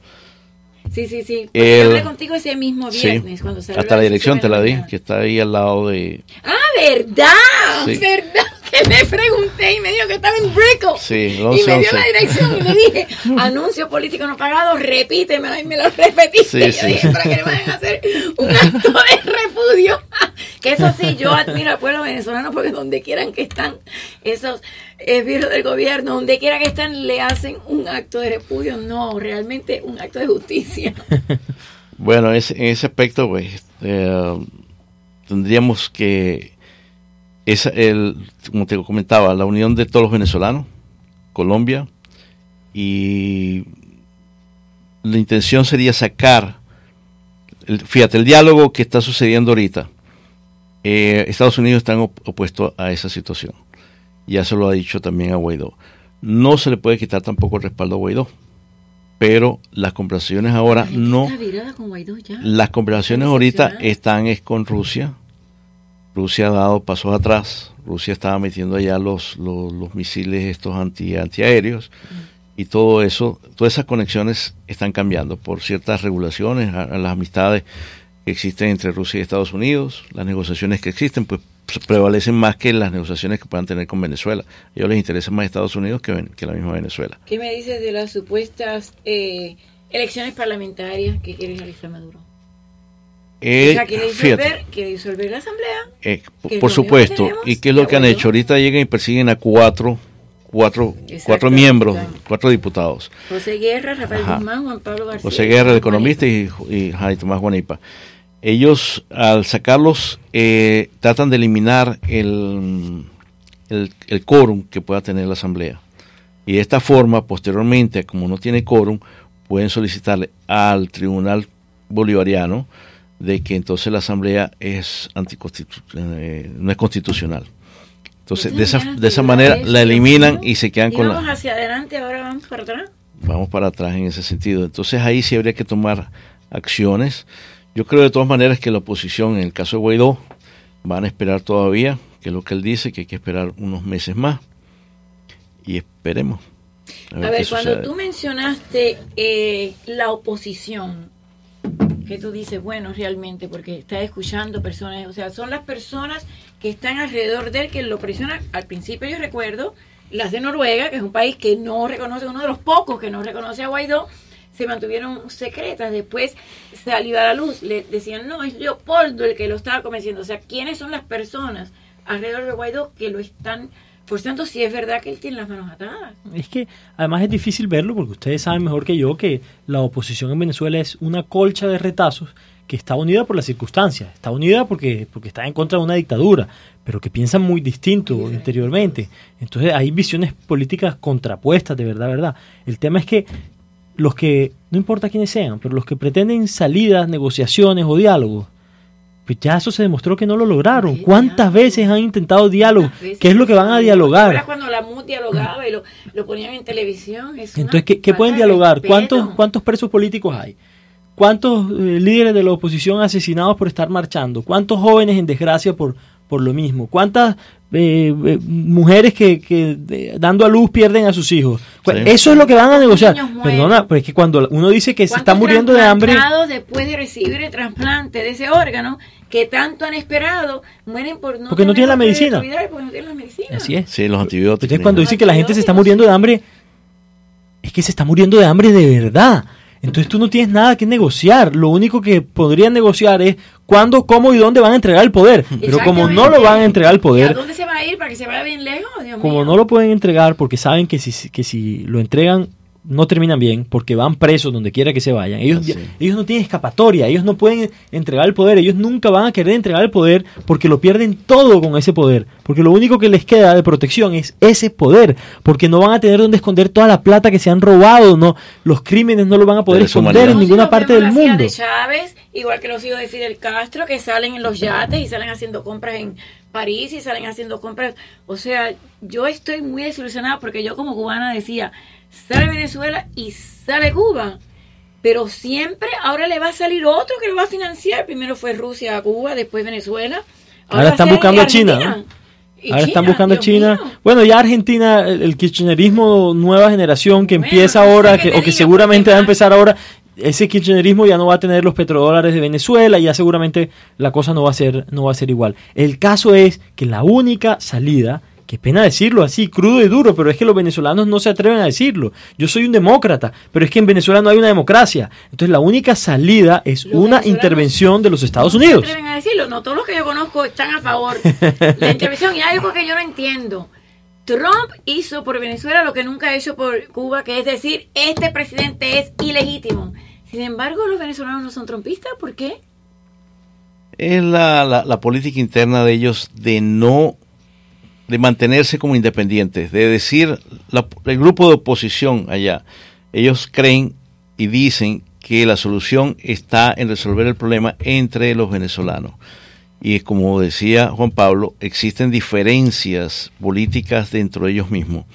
Sí, sí, sí. El, yo hablé contigo ese mismo viernes sí, cuando se Hasta la dirección te la di, que está ahí al lado de. Ah, verdad, sí. verdad. Que le pregunté y me dijo que estaba en Brickell. Sí, 11, y me dio 11. la dirección y le dije, *laughs* anuncio político no pagado, repítemelo y me lo repetiste. Sí, *laughs* y sí. dije, para que le vayan a hacer un acto de *laughs* repudio. Que eso sí, yo admiro al pueblo venezolano porque donde quieran que están esos esbirros del gobierno, donde quiera que están, le hacen un acto de repudio. No, realmente un acto de justicia. Bueno, es, en ese aspecto, pues, eh, tendríamos que, es el, como te comentaba, la unión de todos los venezolanos, Colombia, y la intención sería sacar, el- fíjate, el diálogo que está sucediendo ahorita, eh, Estados Unidos está opuesto a esa situación. Ya se lo ha dicho también a Guaidó. No se le puede quitar tampoco el respaldo a Guaidó, pero las conversaciones ahora no... Está virada con Guaidó ya. Las conversaciones ahorita están es con Rusia. Rusia ha dado pasos atrás. Rusia estaba metiendo allá los, los, los misiles estos anti, antiaéreos y todo eso, todas esas conexiones están cambiando por ciertas regulaciones, a, a las amistades que existen entre Rusia y Estados Unidos, las negociaciones que existen, pues prevalecen más que las negociaciones que puedan tener con Venezuela. A ellos les interesa más Estados Unidos que, que la misma Venezuela. ¿Qué me dices de las supuestas eh, elecciones parlamentarias que quiere realizar Maduro? Eh, o sea, quiere disolver, quiere disolver la asamblea. Eh, por supuesto. ¿Y qué es lo que han hecho? Ahorita llegan y persiguen a cuatro, cuatro, Exacto, cuatro miembros, cuatro diputados. José Guerra, Rafael Ajá. Guzmán, Juan Pablo García. José Guerra, el economista, y, y Jai Tomás Guanipa. Ellos, al sacarlos, eh, tratan de eliminar el, el, el quórum que pueda tener la Asamblea. Y de esta forma, posteriormente, como no tiene quórum, pueden solicitarle al Tribunal Bolivariano de que entonces la Asamblea es anticonstitu eh, no es constitucional. Entonces, de esa, de esa manera la eliminan y se quedan con la Íbamos hacia adelante, ahora vamos para atrás. vamos para atrás en ese sentido. Entonces ahí sí habría que tomar acciones. Yo creo de todas maneras que la oposición, en el caso de Guaidó, van a esperar todavía, que es lo que él dice, que hay que esperar unos meses más. Y esperemos. A ver, cuando sucede. tú mencionaste eh, la oposición, que tú dices, bueno, realmente, porque está escuchando personas, o sea, son las personas que están alrededor de él que lo presionan. Al principio yo recuerdo las de Noruega, que es un país que no reconoce, uno de los pocos que no reconoce a Guaidó, se mantuvieron secretas. Después salió a la luz, le decían, no, es Leopoldo el que lo estaba convenciendo. O sea, ¿quiénes son las personas alrededor de Guaidó que lo están forzando si es verdad que él tiene las manos atadas? Es que además es difícil verlo porque ustedes saben mejor que yo que la oposición en Venezuela es una colcha de retazos que está unida por las circunstancias, está unida porque, porque está en contra de una dictadura, pero que piensan muy distinto interiormente. Entonces hay visiones políticas contrapuestas, de verdad, verdad. El tema es que los que, no importa quiénes sean, pero los que pretenden salidas, negociaciones o diálogos, pues ya eso se demostró que no lo lograron. ¿Cuántas veces han intentado diálogo? ¿Qué es lo que van a Ahora dialogar? cuando la MUD dialogaba y lo, lo ponían en televisión. Es Entonces, ¿qué, qué pueden dialogar? ¿Cuántos, ¿Cuántos presos políticos hay? ¿Cuántos eh, líderes de la oposición asesinados por estar marchando? ¿Cuántos jóvenes en desgracia por, por lo mismo? ¿Cuántas eh, eh, mujeres que, que dando a luz pierden a sus hijos? Pues Sí. Eso es lo que van a negociar. Perdona, pero es que cuando uno dice que se está ¿Cuántos muriendo de hambre... trasplantados después de recibir el trasplante de ese órgano que tanto han esperado mueren por no Porque no tener tienen la medicina. Porque no tienen la medicina. Así es. Sí, los antibióticos. Entonces cuando dicen que la gente se está muriendo de hambre, es que se está muriendo de hambre de verdad. Entonces tú no tienes nada que negociar. Lo único que podrían negociar es cuándo, cómo y dónde van a entregar el poder. Pero como no lo van a entregar el ¿Y a poder, dónde se va a ir para que se vaya bien lejos? Dios como mío. no lo pueden entregar porque saben que si, que si lo entregan no terminan bien porque van presos donde quiera que se vayan. Ellos, ya- ellos no tienen escapatoria, ellos no pueden entregar el poder, ellos nunca van a querer entregar el poder porque lo pierden todo con ese poder, porque lo único que les queda de protección es ese poder, porque no van a tener donde esconder toda la plata que se han robado, no, los crímenes no lo van a poder esconder en ninguna parte del mundo. de Chávez, igual que los hijos de Fidel Castro, que salen en los yates y salen haciendo compras en París y salen haciendo compras. O sea, yo estoy muy desilusionada porque yo como cubana decía, sale Venezuela y sale Cuba. Pero siempre ahora le va a salir otro que lo va a financiar. Primero fue Rusia a Cuba, después Venezuela. Ahora están buscando a. China. Y Ahora están China, buscando a Dios China. mío. Bueno, ya Argentina, el, el kirchnerismo nueva generación que Bueno, empieza ahora, que, o que seguramente va a empezar ahora, ese kirchnerismo ya no va a tener los petrodólares de Venezuela, ya seguramente la cosa no va a ser, no va a ser igual. El caso es que la única salida Qué pena decirlo así, crudo y duro, pero es que los venezolanos no se atreven a decirlo. Yo soy un demócrata, pero es que en Venezuela no hay una democracia. Entonces la única salida es una intervención de los Estados no Unidos. se atreven a decirlo, no, todos los que yo conozco están a favor *laughs* la intervención. Y hay algo que yo no entiendo. Trump hizo por Venezuela lo que nunca ha hecho por Cuba, que es decir, este presidente es ilegítimo. Sin embargo, los venezolanos no son trumpistas, ¿por qué? Es la, la, la política interna de ellos de no de mantenerse como independientes, de decir, la- el grupo de oposición allá, ellos creen y dicen que la solución está en resolver el problema entre los venezolanos. Y como decía Juan Pablo, existen diferencias políticas dentro de ellos mismos.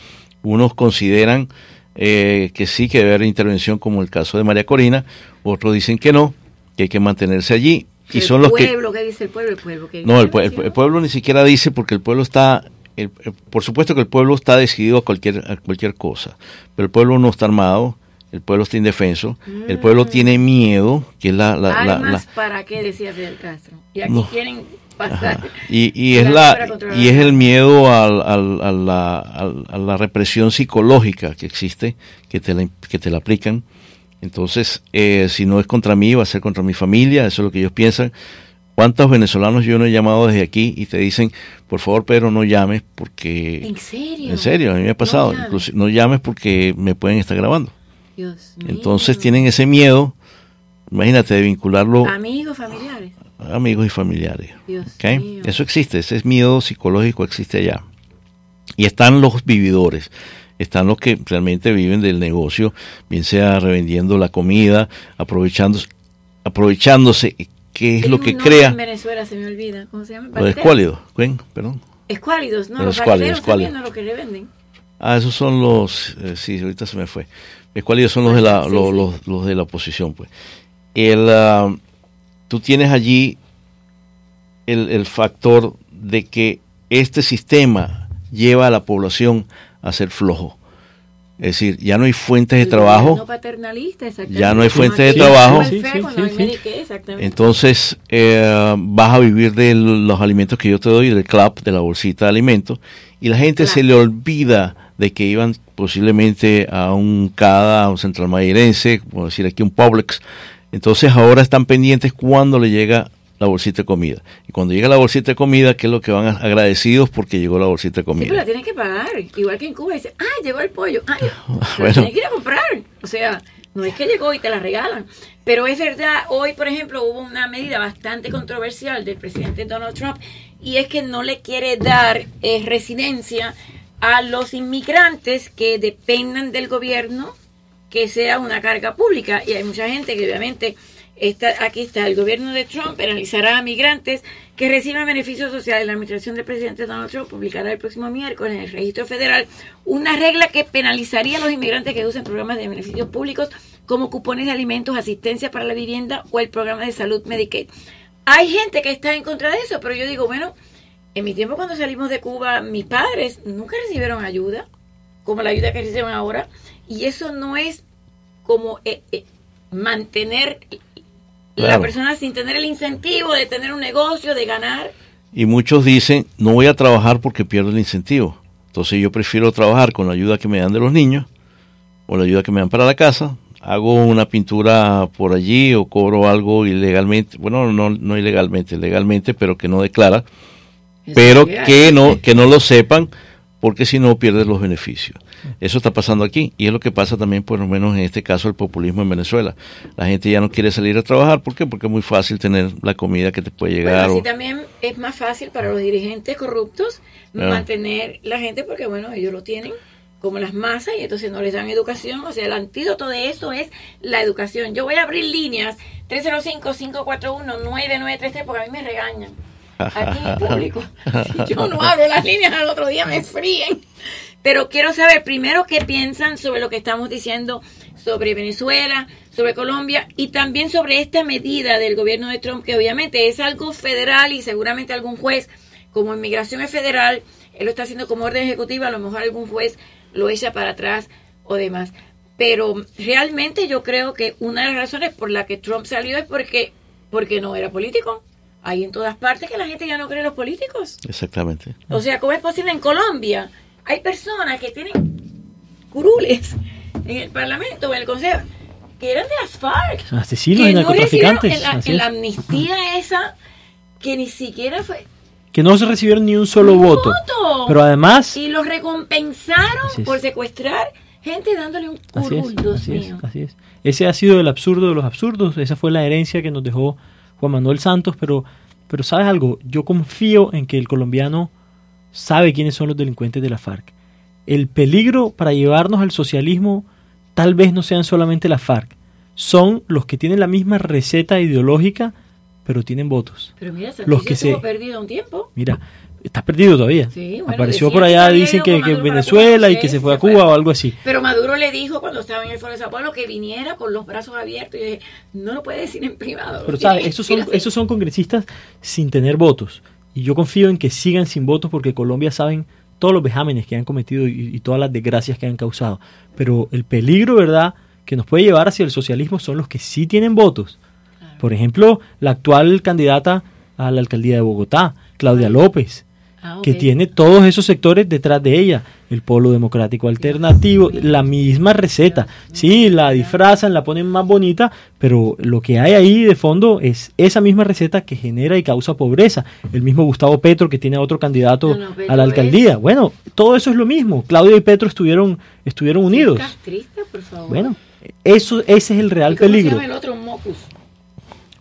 Unos consideran eh, que sí, que debe haber intervención como el caso de María Corina, otros dicen que no, que hay que mantenerse allí. Y el son los que... pueblo, ¿qué dice el pueblo? El pueblo que No, el, el pue- el pueblo ni siquiera dice porque el pueblo está, el- el- por supuesto que el pueblo está decidido a cualquier, a cualquier cosa, pero el pueblo no está armado, el pueblo está indefenso, el pueblo tiene miedo, que es la... la- la- Armas la- para qué decía Fidel Castro. Y aquí No. quieren pasar. y, y es la y es el miedo al- al- a, la, a la represión psicológica que existe, que te la, que te la aplican. Entonces, eh, si no es contra mí, va a ser contra mi familia, eso es lo que ellos piensan. ¿Cuántos venezolanos yo no he llamado desde aquí y te dicen, por favor, Pedro, no llames porque... ¿En serio? En serio, a mí me ha pasado. no llames porque me pueden estar grabando. Dios mío. Entonces tienen ese miedo, imagínate, de vincularlo Amigos, familiares. a amigos y familiares. Dios mío. Eso existe, ese miedo psicológico existe allá. Y están los vividores, están los que realmente viven del negocio, bien sea revendiendo la comida, aprovechándose, aprovechándose qué es lo que crea En Venezuela se me olvida. ¿Cómo se llama? los escuálidos. Perdón. Escuálidos, no, Los los escuálidos, escuálidos. no lo que le venden. Ah, esos son los, eh, sí, ahorita se me fue. Escuálidos son los de la, Sí, los, sí. los- los de la oposición, pues. El, ah, tú tienes allí el, el factor de que este sistema lleva a la población a ser flojo. Es decir, ya no hay fuentes de trabajo. Ya no hay fuente de trabajo. Entonces, eh, vas a vivir de los alimentos que yo te doy, del club, de la bolsita de alimentos, y la gente se le olvida de que iban posiblemente a un CADA, a un Central Madeirense, como decir aquí un Publix. Entonces ahora están pendientes cuando le llega la bolsita de comida. Y cuando llega la bolsita de comida, ¿qué es lo que van agradecidos porque llegó la bolsita de Sí, pero la comida? tienes que pagar. Igual que en Cuba dice, ah, llegó el pollo. Ah, *laughs* Bueno. tienes que ir a comprar. O sea, no es que llegó y te la regalan. Pero es verdad, hoy, por ejemplo, hubo una medida bastante controversial del presidente Donald Trump y es que no le quiere dar eh, residencia a los inmigrantes que dependan del gobierno que sea una carga pública. Y hay mucha gente que obviamente está, aquí está, el gobierno de Trump penalizará a migrantes que reciban beneficios sociales. La administración del presidente Donald Trump publicará el próximo miércoles en el registro federal una regla que penalizaría a los inmigrantes que usen programas de beneficios públicos como cupones de alimentos, asistencia para la vivienda o el programa de salud Medicaid. Hay gente que está en contra de eso, pero yo digo, bueno, en mi tiempo cuando salimos de Cuba, mis padres nunca recibieron ayuda, como la ayuda que reciben ahora, y eso no es como eh, eh, mantener la persona sin tener el incentivo de tener un negocio, de ganar. Y muchos dicen, no voy a trabajar porque pierdo el incentivo. Entonces yo prefiero trabajar con la ayuda que me dan de los niños o la ayuda que me dan para la casa. Hago una pintura por allí o cobro algo ilegalmente, bueno, no, no ilegalmente, legalmente, pero que no declara, pero que no, que no lo sepan porque si no pierdes los beneficios. Eso está pasando aquí y es lo que pasa también, por lo menos en este caso, el populismo en Venezuela. La gente ya no quiere salir a trabajar, ¿por qué? Porque es muy fácil tener la comida que te puede llegar. Bueno, así o- también es más fácil para los dirigentes corruptos Claro. mantener la gente porque, bueno, ellos lo tienen como las masas y entonces no les dan educación. O sea, el antídoto de eso es la educación. Yo voy a abrir líneas 305-541-9933 porque a mí me regañan. Aquí en público. Si *laughs* *laughs* yo no abro las líneas al otro día me fríen. Pero quiero saber primero qué piensan sobre lo que estamos diciendo sobre Venezuela, sobre Colombia y también sobre esta medida del gobierno de Trump, que obviamente es algo federal y seguramente algún juez, como inmigración es federal, él lo está haciendo como orden ejecutiva, a lo mejor algún juez lo echa para atrás o demás. Pero realmente yo creo que una de las razones por la que Trump salió es porque, porque no era político. Hay en todas partes que la gente ya no cree en los políticos. Exactamente. O sea, ¿cómo es posible en Colombia? Hay personas que tienen curules en el Parlamento o en el Consejo que eran de las FARC. Asesinos y que no narcotraficantes. recibieron en la, así en es. la amnistía esa que ni siquiera fue Que no se recibieron ni un solo voto. voto. Pero además, y los recompensaron Así es. por secuestrar gente dándole un así curul, es, Dios así es, mío. así es. Ese ha sido el absurdo de los absurdos. Esa fue la herencia que nos dejó Juan Manuel Santos. Pero, pero ¿sabes algo? Yo confío en que el colombiano sabe quiénes son los delincuentes de la FARC. El peligro para llevarnos al socialismo tal vez no sean solamente la FARC. Son los que tienen la misma receta ideológica, pero tienen votos. Pero mira, Los que se- perdido un tiempo. Mira, está perdido todavía. Sí, bueno, Apareció por allá, dicen que, para Venezuela Cuba, y que se fue a. Cuba o algo así. Pero Maduro le dijo cuando estaba en el Foro de Sao Paulo que viniera con los brazos abiertos. Y dije, no lo puede decir en privado. Pero sabes, *laughs* esos son, esos son congresistas sin tener votos. Y yo confío en que sigan sin votos porque Colombia saben todos los vejámenes que han cometido y, y todas las desgracias que han causado. Pero el peligro, ¿verdad?, que nos puede llevar hacia el socialismo son los que sí tienen votos. Por ejemplo, la actual candidata a la alcaldía de Bogotá, Claudia López, Ah, que tiene todos esos sectores detrás de ella. El Polo Democrático Alternativo, la misma receta. Sí, la disfrazan, la ponen más bonita, pero lo que hay ahí de fondo es esa misma receta que genera y causa pobreza. El mismo Gustavo Petro que tiene a otro candidato No, no, Petro a la alcaldía. Bueno, todo eso es lo mismo. Claudia y Petro estuvieron, estuvieron unidos. Castrista, por favor. Bueno, eso, ese es el real ¿Y cómo se peligro. llama el otro Mocus?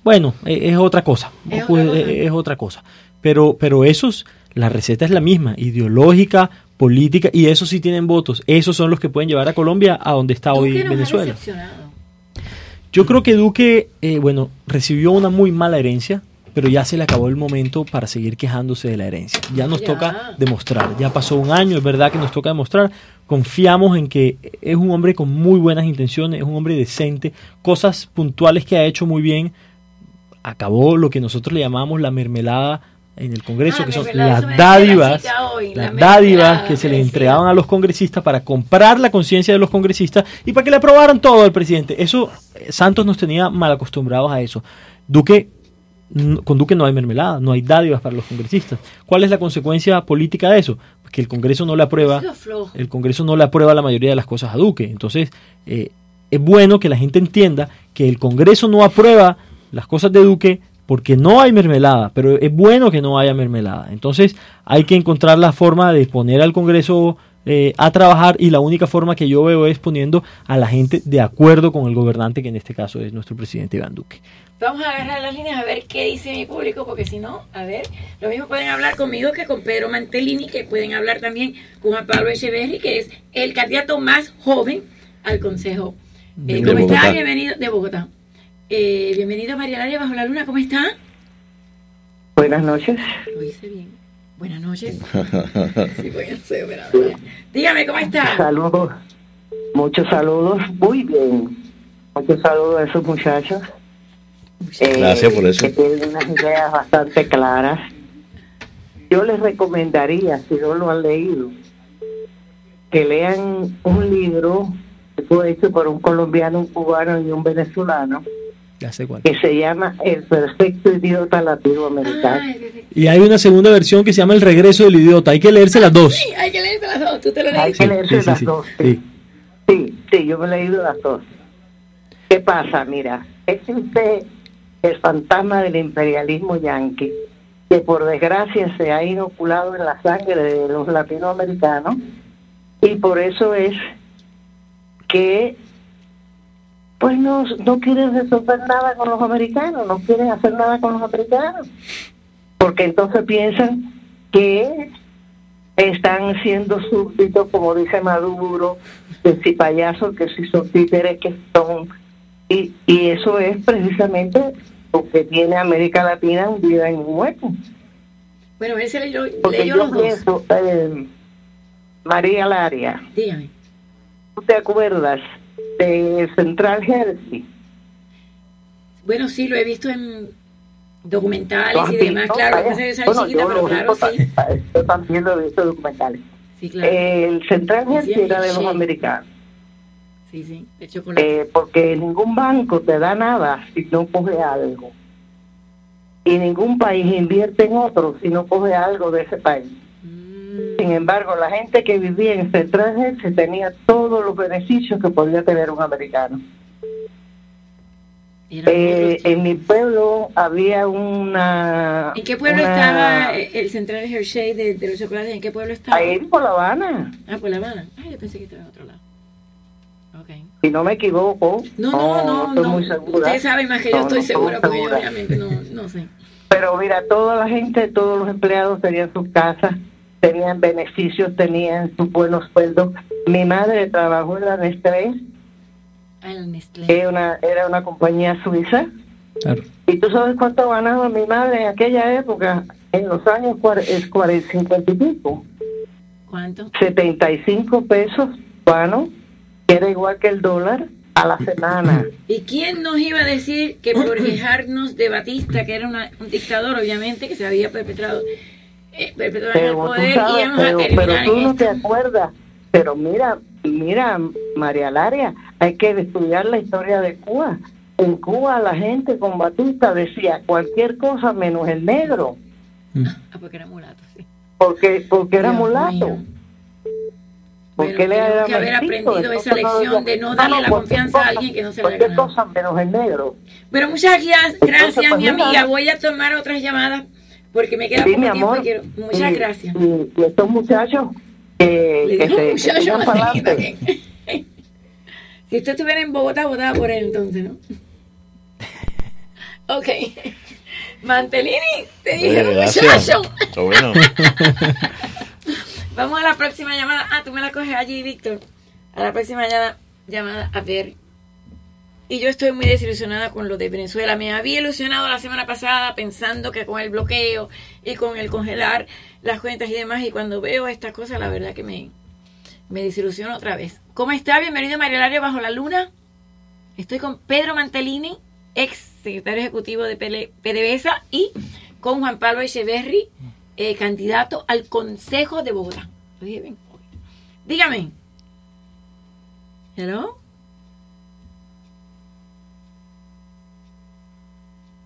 Bueno, e- es otra cosa. Es otra cosa. es otra cosa. Pero, pero esos, la receta es la misma, ideológica, política, y esos sí tienen votos. Esos son los que pueden llevar a Colombia a donde está hoy Duque Venezuela. Yo creo que Duque, eh, bueno, recibió una muy mala herencia, pero ya se le acabó el momento para seguir quejándose de la herencia. Ya nos Ya. toca demostrar. Ya pasó un año, es verdad que nos toca demostrar. Confiamos en que es un hombre con muy buenas intenciones, es un hombre decente, cosas puntuales que ha hecho muy bien. Acabó lo que nosotros le llamamos la mermelada en el Congreso, Ah, que son las la dádivas, hoy, las dádivas que se le entregaban a los congresistas para comprar la conciencia de los congresistas y para que le aprobaran todo al presidente. Eso, eh, Santos nos tenía mal acostumbrados a eso. Duque, con Duque no hay mermelada, no hay dádivas para los congresistas. ¿Cuál es la consecuencia política de eso? Que el Congreso no le aprueba, el Congreso no le aprueba la mayoría de las cosas a Duque. Entonces, eh, es bueno que la gente entienda que el Congreso no aprueba las cosas de Duque porque no hay mermelada, pero es bueno que no haya mermelada. Entonces, hay que encontrar la forma de poner al Congreso eh, a trabajar y la única forma que yo veo es poniendo a la gente de acuerdo con el gobernante, que en este caso es nuestro presidente Iván Duque. Vamos a agarrar las líneas a ver qué dice mi público, porque si no, a ver, lo mismo pueden hablar conmigo que con Pedro Mantelini, que pueden hablar también con Juan Pablo Echeverri, que es el candidato más joven al Consejo. Eh, ¿Cómo está? Bienvenido de Bogotá. Eh, bienvenido María Laria Bajo la Luna, ¿cómo está? Buenas noches. Lo hice bien. Buenas noches. *laughs* Sí, bueno, soy operadora. Dígame, ¿cómo está? Saludos, muchos saludos, muy bien. Muchos saludos a esos muchachos. eh, Gracias por eso. Que tienen unas ideas bastante claras. Yo les recomendaría, si no lo han leído, que lean un libro que fue hecho por un colombiano, un cubano y un venezolano, Ya sé cuál. que se llama El perfecto idiota latinoamericano. Y hay una segunda versión que se llama El regreso del idiota. Hay que leerse las dos. Sí, hay que leerse las dos. ¿Tú te lo Hay leíste? que leerse sí, sí, las sí. dos. Sí. Sí, sí, yo me he leído las dos. ¿Qué pasa? Mira, existe el fantasma del imperialismo yanqui, que por desgracia se ha inoculado en la sangre de los latinoamericanos, y por eso es que pues no, no quieren resolver nada con los americanos, no quieren hacer nada con los americanos, porque entonces piensan que están siendo súbditos, como dice Maduro, que si payasos, que si son títeres, que son... Y, y eso es precisamente lo que tiene América Latina hundida en un hueco. Bueno, él se leyó, Porque leyó yo los dos. pienso, eh, María Laria, Dígame. ¿tú te acuerdas de Central Jersey? Bueno, sí, lo he visto en documentales ¿Lo has y demás, visto? claro, Vaya. sale Bueno, chiquita, yo pero lo claro, sí. Yo también lo he visto en documentales. Sí, claro. El Central Jersey era de los americanos. Sí, sí, de chocolate. Eh, porque ningún banco te da nada si no coge algo. y ningún país invierte en otro si no coge algo de ese país. Sin embargo, la gente que vivía en Central se tenía todos los beneficios que podía tener un americano. Eh, en mi pueblo había una... ¿En qué pueblo una- estaba el central de Hershey de, de los chocolates? ¿En qué pueblo estaba? Ahí por La Habana, Ah, por La Habana. Ah, yo pensé que estaba en otro lado. Ok. si no me equivoco. No, no, no, estoy no. muy segura. Usted sabe más que yo No, estoy no segura, porque yo segura. obviamente no, no sé. Pero mira, toda la gente, todos los empleados tenían sus casas, tenían beneficios, tenían sus buenos sueldos. Mi madre trabajó en la Nestlé, Nestlé. que era una, era una compañía suiza. Claro. ¿Y tú sabes cuánto ganaba mi madre en aquella época? En los años cuar- es cuare- 50 y pico. ¿Cuánto? 75 pesos, bueno, que era igual que el dólar, a la semana. ¿Y quién nos iba a decir que por *clears throat* quejarnos de Batista, que era una- un dictador, obviamente, que se había perpetrado, eh, el Pero tú poder, sabes, íbamos a pero, terminar pero tú en no esto? te acuerdas. Pero mira, mira, María Laria, hay que estudiar la historia de Cuba. En Cuba la gente con Batista decía cualquier cosa menos el negro, Ah, porque era mulato, sí. porque porque era Dios mulato. mío. Porque él era que haber aprendido entonces esa lección de no darle la cualquier confianza a cosa- alguien que no se la Cualquier ganó. cosa menos el negro. Pero muchas gracias, gracias pues, mi amiga. Voy a tomar otras llamadas porque me queda Sí, poco mi tiempo. amor. y quiero- Muchas Y- gracias. Y, y estos muchachos que, Le que se que muchacho *laughs* para adelante. también. si usted estuviera en Bogotá, votaba por él entonces, ¿no? *laughs* ok. Mantelini, te dije Eh, muchacho. Está bueno. *laughs* Vamos a la próxima llamada. Ah, tú me la coges allí, Víctor. A la próxima llamada, llamada a ver. Y yo estoy muy desilusionada con lo de Venezuela. Me había ilusionado la semana pasada pensando que con el bloqueo y con el congelar las cuentas y demás. Y cuando veo estas cosas, la verdad que me, me desilusiono otra vez. ¿Cómo está? Bienvenido a Marielario Bajo la Luna. Estoy con Pedro Mantelini, ex secretario ejecutivo de PDVSA, y con Juan Pablo Echeverry, eh, candidato al Consejo de Bogotá. Dígame. ¿Hello?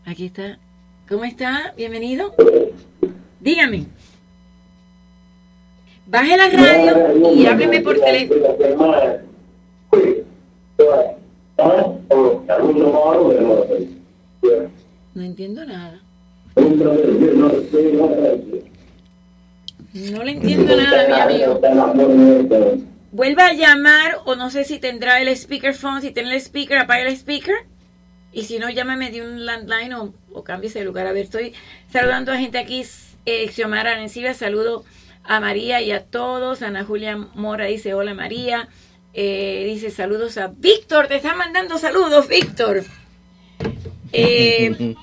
Aquí está. ¿Cómo está? Bienvenido. Dígame. Baje la radio y hábleme por teléfono. No entiendo nada. No le entiendo nada, mi amigo. Vuelva a llamar o no sé si tendrá el speakerphone. Si tiene el speaker, apague el speaker. Y si no, llámame de un landline o, o cámbiese de lugar. A ver, estoy saludando a gente aquí. Eh, Xiomara Arencibia, saludo a María y a todos. Ana Julia Mora dice hola María. Eh, dice saludos a Víctor. Te están mandando saludos, Víctor. Eh,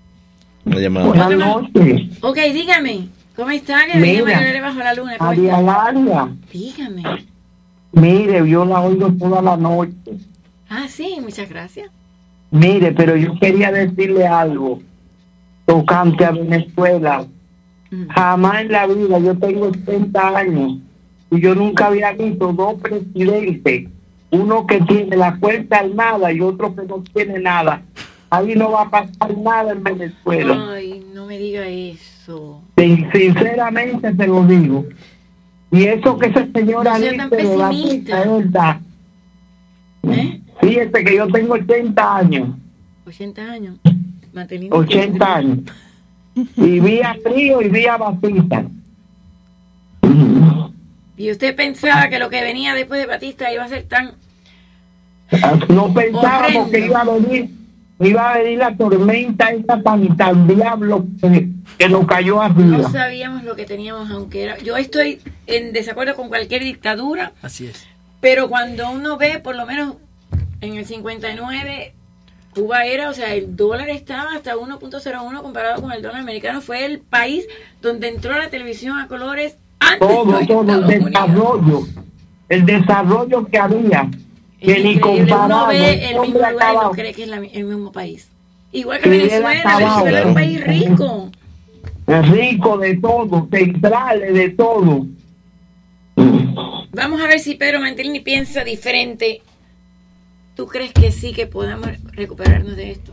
*laughs* Una llamada. Buenas noches, ok, dígame. ¿Cómo está? Mira, María Bajo la Luna. ¿Cómo María está? Laria. Dígame. Mire, yo la oigo toda la noche. Ah, sí, muchas gracias. Mire, pero yo quería decirle algo tocante a Venezuela. Jamás en la vida, yo tengo 80 años y yo nunca había visto dos presidentes, uno que tiene la fuerza armada y otro que no tiene nada. Ahí no va a pasar nada en Venezuela. Ay, no me diga eso. Sin- Sinceramente te lo digo. Y eso que esa señora dice de es verdad. ¿Eh? Fíjate que yo tengo 80 años. 80 años. Manteniendo 80 años. Y vía frío y vía Batista. Y usted pensaba que lo que venía después de Batista iba a ser tan... No pensábamos que iba a venir, iba a venir la tormenta esta tan, tan diablo que, que nos cayó No arriba. sabíamos lo que teníamos, aunque era... Yo estoy en desacuerdo con cualquier dictadura, Así es. Pero cuando uno ve, por lo menos en el 59, Cuba era, o sea, el dólar estaba hasta 1.01 comparado con el dólar americano. Fue el país donde entró la televisión a colores antes Todo, de todo el desarrollo, el desarrollo que había, Es que ni increíble, uno comparado. ve el mismo lugar y no cree que es la- el mismo país. Igual que Venezuela, acabado. Venezuela es un país rico. rico de todo, centrales de todo. Vamos a ver si Pedro Mantelini piensa diferente. ¿Tú crees que sí que podamos recuperarnos de esto?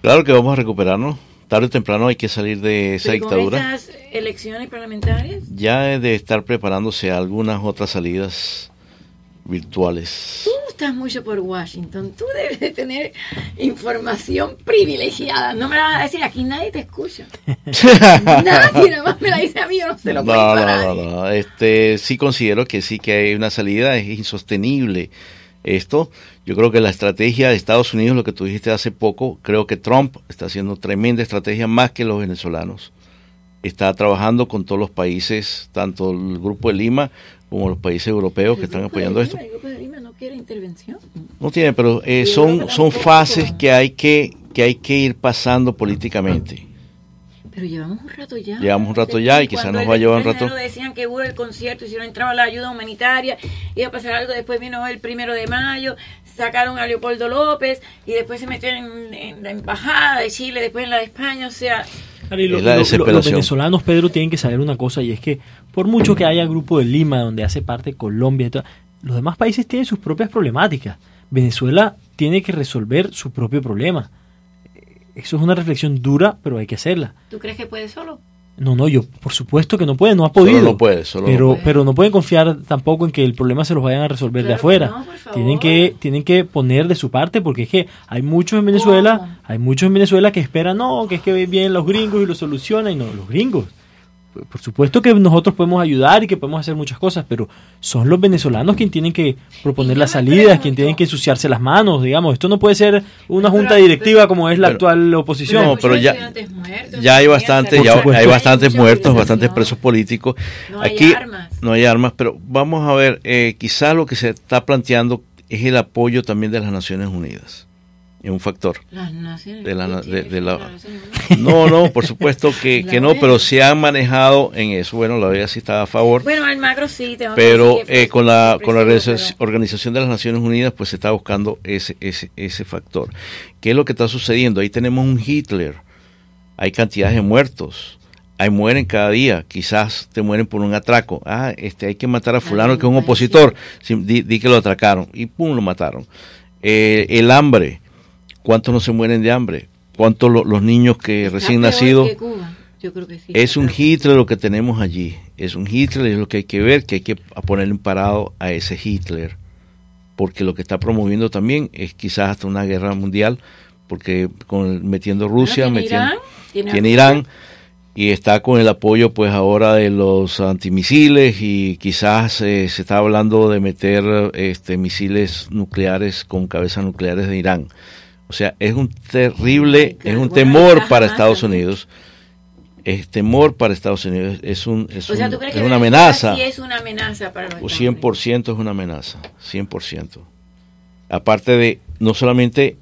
Claro que vamos a recuperarnos tarde o temprano hay que salir de esa Pero con dictadura. estas elecciones parlamentarias, Ya de estar preparándose algunas otras salidas virtuales. tú estás mucho por Washington. Tú debes de tener información privilegiada. No me la vas a decir, aquí nadie te escucha. *laughs* nadie, nada más me la dice a mí, yo no se lo no, no. Este, sí considero que sí que hay una salida, es insostenible esto. Yo creo que la estrategia de Estados Unidos, lo que tú dijiste hace poco, creo que Trump está haciendo tremenda estrategia más que los venezolanos. Está trabajando con todos los países, tanto el Grupo de Lima como los países europeos que están apoyando esto. No quiere intervención. No tiene, pero eh, son, son fases que hay que, que hay que ir pasando políticamente. Pero llevamos un rato ya. Llevamos un rato ya y quizás nos va a llevar un 23 de rato. decían que hubo el concierto y si no entraba la ayuda humanitaria, iba a pasar algo. Después vino el primero de mayo, sacaron a Leopoldo López y después se metieron en, en la embajada de Chile, después en la de España. O sea, Claro, y lo- Es la lo- lo- desesperación. los venezolanos, Pedro, tienen que saber una cosa y es que por mucho que haya grupo de Lima, donde hace parte Colombia, y todo, los demás países tienen sus propias problemáticas. Venezuela tiene que resolver su propio problema. Eso es una reflexión dura, pero hay que hacerla. ¿tú crees que puede solo? No, no, yo por supuesto que no puede, no ha Solo podido. no puede, solo no pero, puede. pero no pueden confiar tampoco en que el problema se los vayan a resolver de Claro afuera. no, tienen que tienen que poner de su parte porque es que hay muchos en Venezuela, hay muchos en Venezuela que esperan, no, que es que vienen los gringos y lo solucionan y no, los gringos. Por- supuesto que nosotros podemos ayudar y que podemos hacer muchas cosas, pero son los venezolanos quienes tienen que proponer las salidas, quienes tienen que ensuciarse las manos, digamos. Esto no puede ser una junta directiva como es la Pero- actual oposición. No, pero ya, ya hay bastantes, ya hay bastantes muertos, bastantes presos políticos. No hay Aquí armas. no hay armas, pero vamos a ver, eh, quizás lo que se está planteando es el apoyo también de las Naciones Unidas. Es un factor. Las naciones. De la, *laughs* no, no, por supuesto que, *laughs* que no, pero se han manejado en eso. Bueno, la OEA sí está a favor. Bueno, Almagro sí, tengo pero decir que eh, con la con la Organización- Organización de las Naciones Unidas pues se está buscando ese ese ese factor. ¿Qué es lo que está sucediendo? Ahí tenemos un Hitler. Hay cantidades de muertos. Hay mueren cada día, quizás te mueren por un atraco. Ah, este hay que matar a fulano que es un opositor. Sí, di, di que lo atracaron y pum lo mataron. Eh, el hambre. ¿Cuántos no se mueren de hambre? ¿Cuántos lo- los niños que Está recién nacidos que Cuba. Yo creo que sí. es un Hitler lo que tenemos allí. Es un Hitler, es lo que hay que ver, que hay que ponerle un parado a ese Hitler. Porque lo que está promoviendo también es quizás hasta una guerra mundial, porque con, metiendo Rusia, tiene metiendo, Irán, tiene tiene Rusia. Irán, y está con el apoyo pues ahora de los antimisiles y quizás eh, se está hablando de meter este misiles nucleares con cabezas nucleares de Irán. O sea, es un terrible, es un temor para Estados. Unidos. Es temor para Estados Unidos, es, un, es, O sea, un- ¿tú crees es que una amenaza. Sí es una amenaza para los O Estados 100% es una amenaza, 100%. Aparte de, no solamente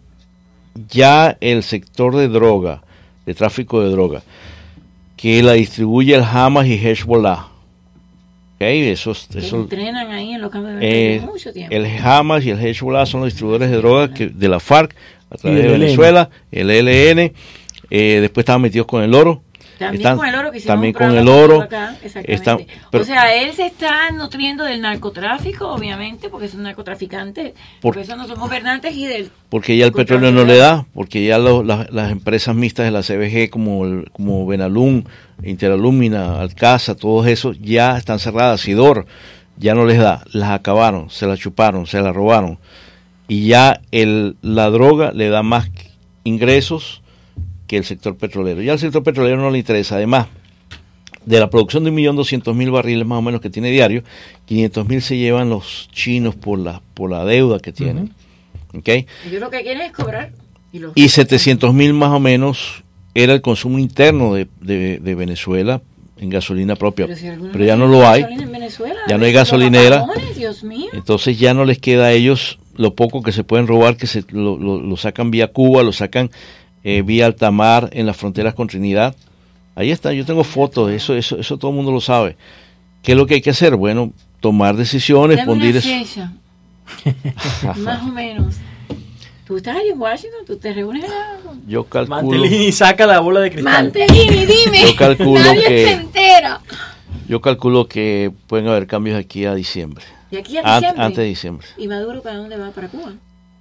ya el sector de droga, de tráfico de droga, que la distribuye el Hamas y Hezbollah. ¿ok? Eso, es- Que entrenan ahí en los campos de eh, mucho tiempo. el Hamas y el Hezbollah son los distribuidores de droga que, de la FARC a través de. Venezuela, el ELN, eh, después estaban metidos con el oro. También están- con el oro que también un con el oro. acá, exactamente. están- pero- o sea, él se está nutriendo del narcotráfico, obviamente, porque es un narcotraficante, Por- porque esos no son gobernantes y del... porque ya el petróleo no le da, porque ya lo- la- las empresas mixtas de la CBG como, el- como Benalum, Interalumina, Alcaza, todos esos ya están cerradas, Sidor ya no les da, las acabaron, se las chuparon, se las robaron y ya el, la droga le da más ingresos que el sector petrolero. Ya al sector petrolero no le interesa, además de la producción de 1.200.000 barriles más o menos que tiene diario, 500.000 se llevan los chinos por la, por la deuda que tienen. ¿ok? Ellos lo que quieren es cobrar. Y, los- Y 700 mil más o menos era el consumo interno de, de- de Venezuela en gasolina propia. Pero, si Pero ya no lo hay. gasolina en Venezuela, Ya no hay gasolinera. apagones, Dios mío. Entonces ya no les queda a ellos lo poco que se pueden robar, que se lo, lo- lo sacan vía Cuba, lo sacan eh, vía alta mar en las fronteras con Trinidad. Ahí está, yo tengo fotos, eso, eso, eso todo el mundo lo sabe. ¿Qué es lo que hay que hacer? Bueno, tomar decisiones, poner... *laughs* más o menos. Tú estás ahí en Washington, tú te reúnes Yo calculo... Mantelini saca la bola de cristal. Mantelini, dime. Yo calculo Nadie que- se entera. Yo calculo que pueden haber cambios aquí a diciembre. De aquí a diciembre. antes de diciembre. ¿Y Maduro para dónde va? ¿Para Cuba?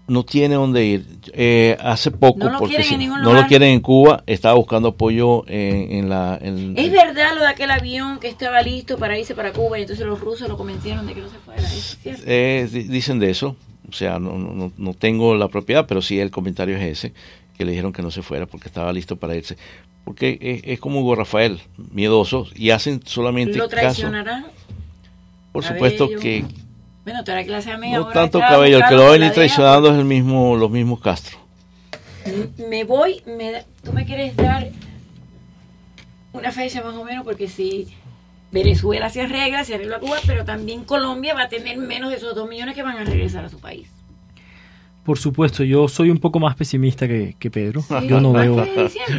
no tiene dónde ir. Eh, hace poco, No lo porque quieren si en ningún no lo quieren en Cuba, estaba buscando apoyo en, en la... en- Es verdad lo de aquel avión que estaba listo para irse para Cuba y entonces los rusos lo convencieron de que no se fuera. ¿Es cierto? Eh, di- dicen de eso, o sea, no, no, no- tengo la propiedad, pero sí el comentario es ese, que le dijeron que no se fuera porque estaba listo para irse. Porque es, es como Hugo Rafael, miedosos, y hacen solamente ¿Lo caso. Por supuesto Cabello. que Bueno, te la clase a mí no ahora tanto cabello, el que lo va a venir traicionando es el mismo, los mismos Castro. Me voy, me da- tú me quieres dar una fecha más o menos porque si Venezuela se arregla, se arregla Cuba, pero también Colombia va a tener menos de esos dos millones que van a regresar a su país. Por supuesto, yo soy un poco más pesimista que, que Pedro. Sí, yo no ¿por veo,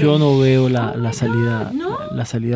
yo no veo la, la salida, ¿no? la salida